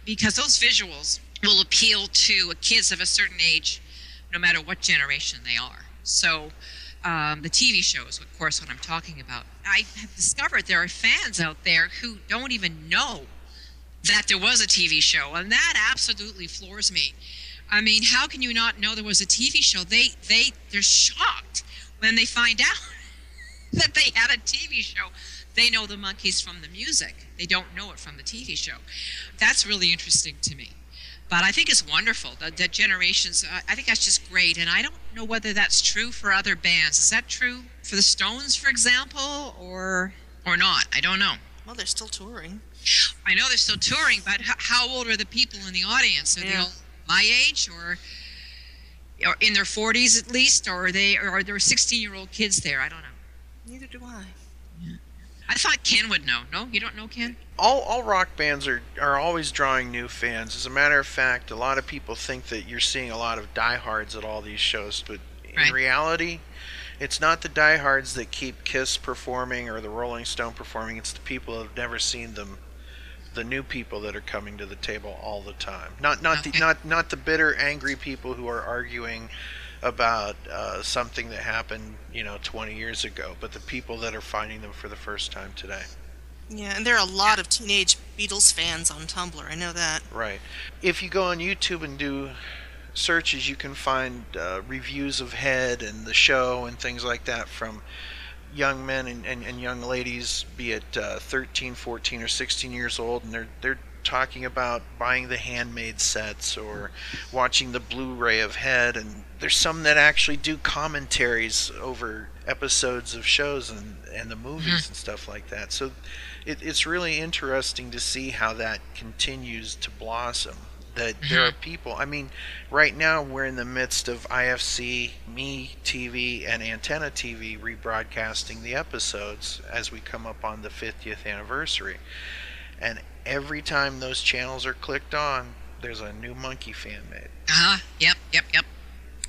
Because those visuals will appeal to kids of a certain age, no matter what generation they are. So, um, the TV shows, of course, what I'm talking about. I have discovered there are fans out there who don't even know that there was a TV show, and that absolutely floors me. I mean, how can you not know there was a TV show? They they they're shocked when they find [laughs] out that they had a TV show. They know the Monkees from the music. They don't know it from the TV show. That's really interesting to me. But I think it's wonderful that, that generations. Uh, I think that's just great, and I don't know whether that's true for other bands. Is that true for the Stones, for example, or or not? I don't know. Well, they're still touring. I know they're still touring, but h- how old are the people in the audience? Are they all my age, or or in their 40s at least, or are they or are there 16 year old kids there? I don't know. Neither do I. I thought Ken would know. No, you don't know Ken. all all rock bands are are always drawing new fans. As a matter of fact, a lot of people think that you're seeing a lot of diehards at all these shows, but in Right. reality, it's not the diehards that keep Kiss performing or the Rolling Stone performing. It's the people who have never seen them, the new people that are coming to the table all the time. Not not the not not the bitter, angry people who are arguing about uh, something that happened, you know, 20 years ago, but the people that are finding them for the first time today. Yeah, and there are a lot of teenage Beatles fans on Tumblr. I know that. Right. If you go on YouTube and do searches, you can find uh, reviews of Head and the show and things like that from young men and, and, and young ladies, be it uh, 13, 14, or 16 years old, and they're they're talking about buying the handmade sets or watching the Blu-ray of Head, and there's some that actually do commentaries over episodes of shows and, and the mm-hmm. movies and stuff like that. So it, it's really interesting to see how that continues to blossom. That there mm-hmm. are people. I mean, right now we're in the midst of IFC, Me TV, and Antenna TV rebroadcasting the episodes as we come up on the 50th anniversary. And every time those channels are clicked on, there's a new Monkee fan made. Uh huh. Yep. Yep. Yep.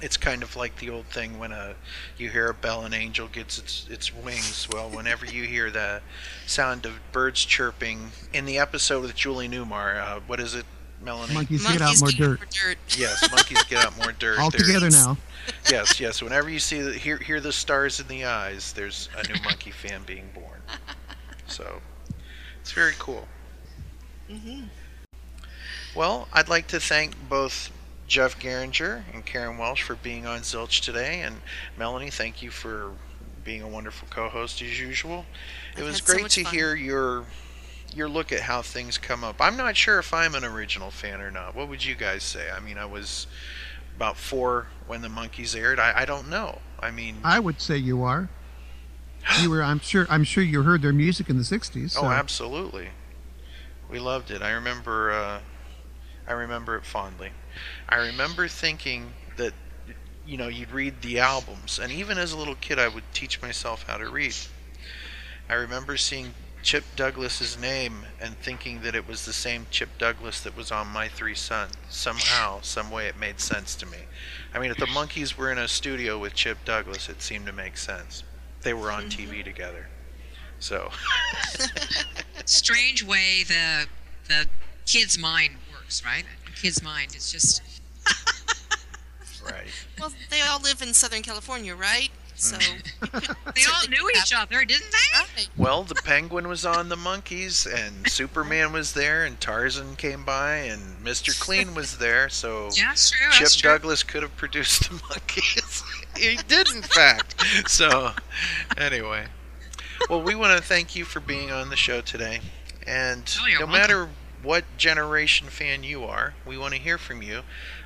It's kind of like the old thing when a you hear a bell and angel gets its its wings. Well, whenever you hear the sound of birds chirping in the episode with Julie Newmar, uh, what is it, Melanie? Monkees get out more dirt. Yes, Monkees get out more dirt. [laughs] All There's- together now. Yes, yes. Whenever you see the hear hear the stars in the eyes, there's a new Monkee fan being born. So it's very cool. Mm-hmm. Well, I'd like to thank both Jeff Geringer and Karen Welsh for being on Zilch today, and Melanie, thank you for being a wonderful co-host as usual. It I've was had so great to fun. hear your your look at how things come up. I'm not sure if I'm an original fan or not. What would you guys say? I mean, I was about four when the Monkees aired. I, I don't know. I mean, I would say you are. You were. I'm sure. I'm sure you heard their music in the '60s. [gasps] So. Oh, absolutely. We loved it. I remember. Uh, I remember it fondly. I remember thinking that, you know, you'd read the albums, and even as a little kid, I would teach myself how to read. I remember seeing Chip Douglas's name and thinking that it was the same Chip Douglas that was on My Three Sons. Somehow, some way, it made sense to me. I mean, if the Monkees were in a studio with Chip Douglas, it seemed to make sense. They were on TV together. So. [laughs] Strange way the the kid's mind works, right? The kid's mind is just [laughs] Right. Well, they all live in Southern California, right? So mm. [laughs] they all knew each other, didn't they? Well, the penguin was on the Monkees, and Superman was there, and Tarzan came by, and Mr. Clean was there. So Yeah, that's true, Chip that's true. Douglas could have produced the Monkees. he did, in fact. So, anyway, well, we want to thank you for being on the show today, and Oh, no welcome. matter what generation fan you are, we want to hear from you.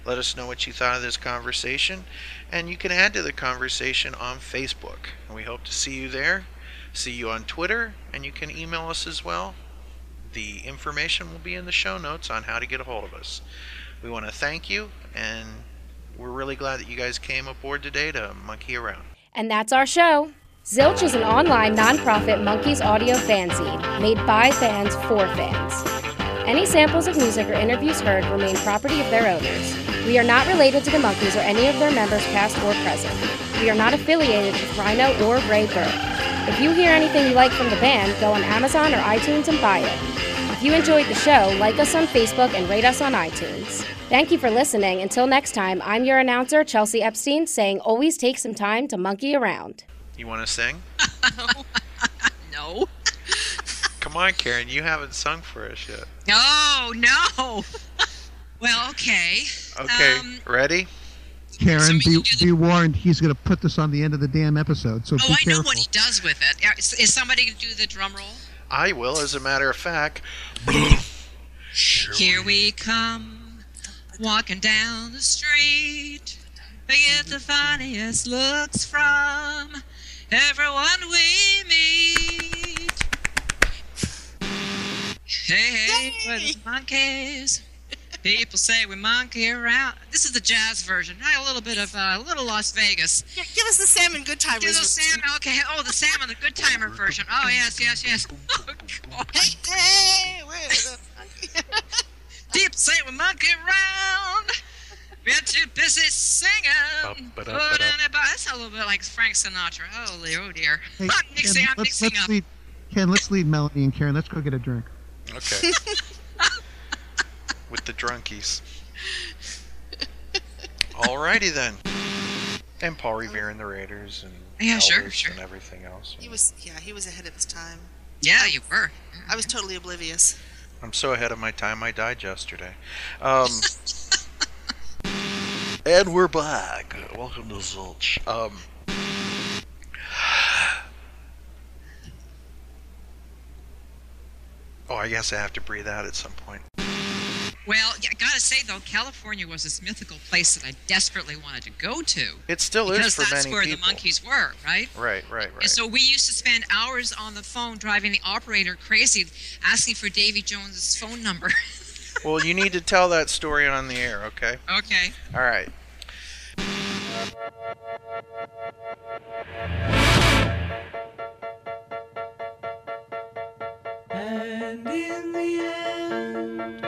Let us know what you thought of this conversation, and you can add to the conversation on Facebook. And we hope to see you there. See you on Twitter, and you can email us as well. The information will be in the show notes on how to get a hold of us. We want to thank you, and we're really glad that you guys came aboard today to monkey around. And that's our show. Zilch is an online nonprofit Monkees audio fanzine made by fans for fans. Any samples of music or interviews heard remain property of their owners. We are not related to the Monkees or any of their members, past or present. We are not affiliated with Rhino or Raybert. If you hear anything you like from the band, go on Amazon or iTunes and buy it. If you enjoyed the show, like us on Facebook and rate us on iTunes. Thank you for listening. Until next time, I'm your announcer, Chelsea Epstein, saying always take some time to monkey around. You want to sing? [laughs] [laughs] No. Come on, Karen. You haven't sung for us yet. No, no. [laughs] well, okay. Okay, Um, ready? Karen, be, be warned, he's going to put this on the end of the damn episode, so oh, be I know careful. what he does with it. Is, Is, is somebody going to do the drum roll? I will, as a matter of fact. Here we come, walking down the street. We get the funniest looks from everyone we meet. Hey, hey, we're the Monkees. People say we monkey around. This is the jazz version. A little bit of uh, a little Las Vegas. Yeah, give us the salmon Goodtimers. Give us the salmon. Okay. Oh, the salmon, the good timer version. Oh yes, yes, yes. [laughs] Oh, God. Hey, we're the [laughs] People say we monkey around. We're too busy singing. Ba-ba-da-ba-da. Put anybody- That's a little bit like Frank Sinatra. Holy, oh dear. Hey, I'm mixing, Ken, I'm let's, mixing let's up. lead, Ken, let's lead Melanie and Karen. Let's go get a drink. Okay. [laughs] With the drunkies. Alrighty then. And Paul Revere and the Raiders and Yeah, sure, Elvis sure. and everything else. He was, yeah, he was ahead of his time. Yeah, you were. I was totally oblivious. I'm so ahead of my time. I died yesterday. Um, [laughs] and we're back. Welcome to Zilch. Um, oh, I guess I have to breathe out at some point. Well, I gotta say though, California was this mythical place that I desperately wanted to go to. It still is because that's where the Monkees were, right? Right, right, right. And so we used to spend hours on the phone driving the operator crazy, asking for Davy Jones's phone number. [laughs] Well, you need to tell that story on the air, okay? Okay. All right. And in the end.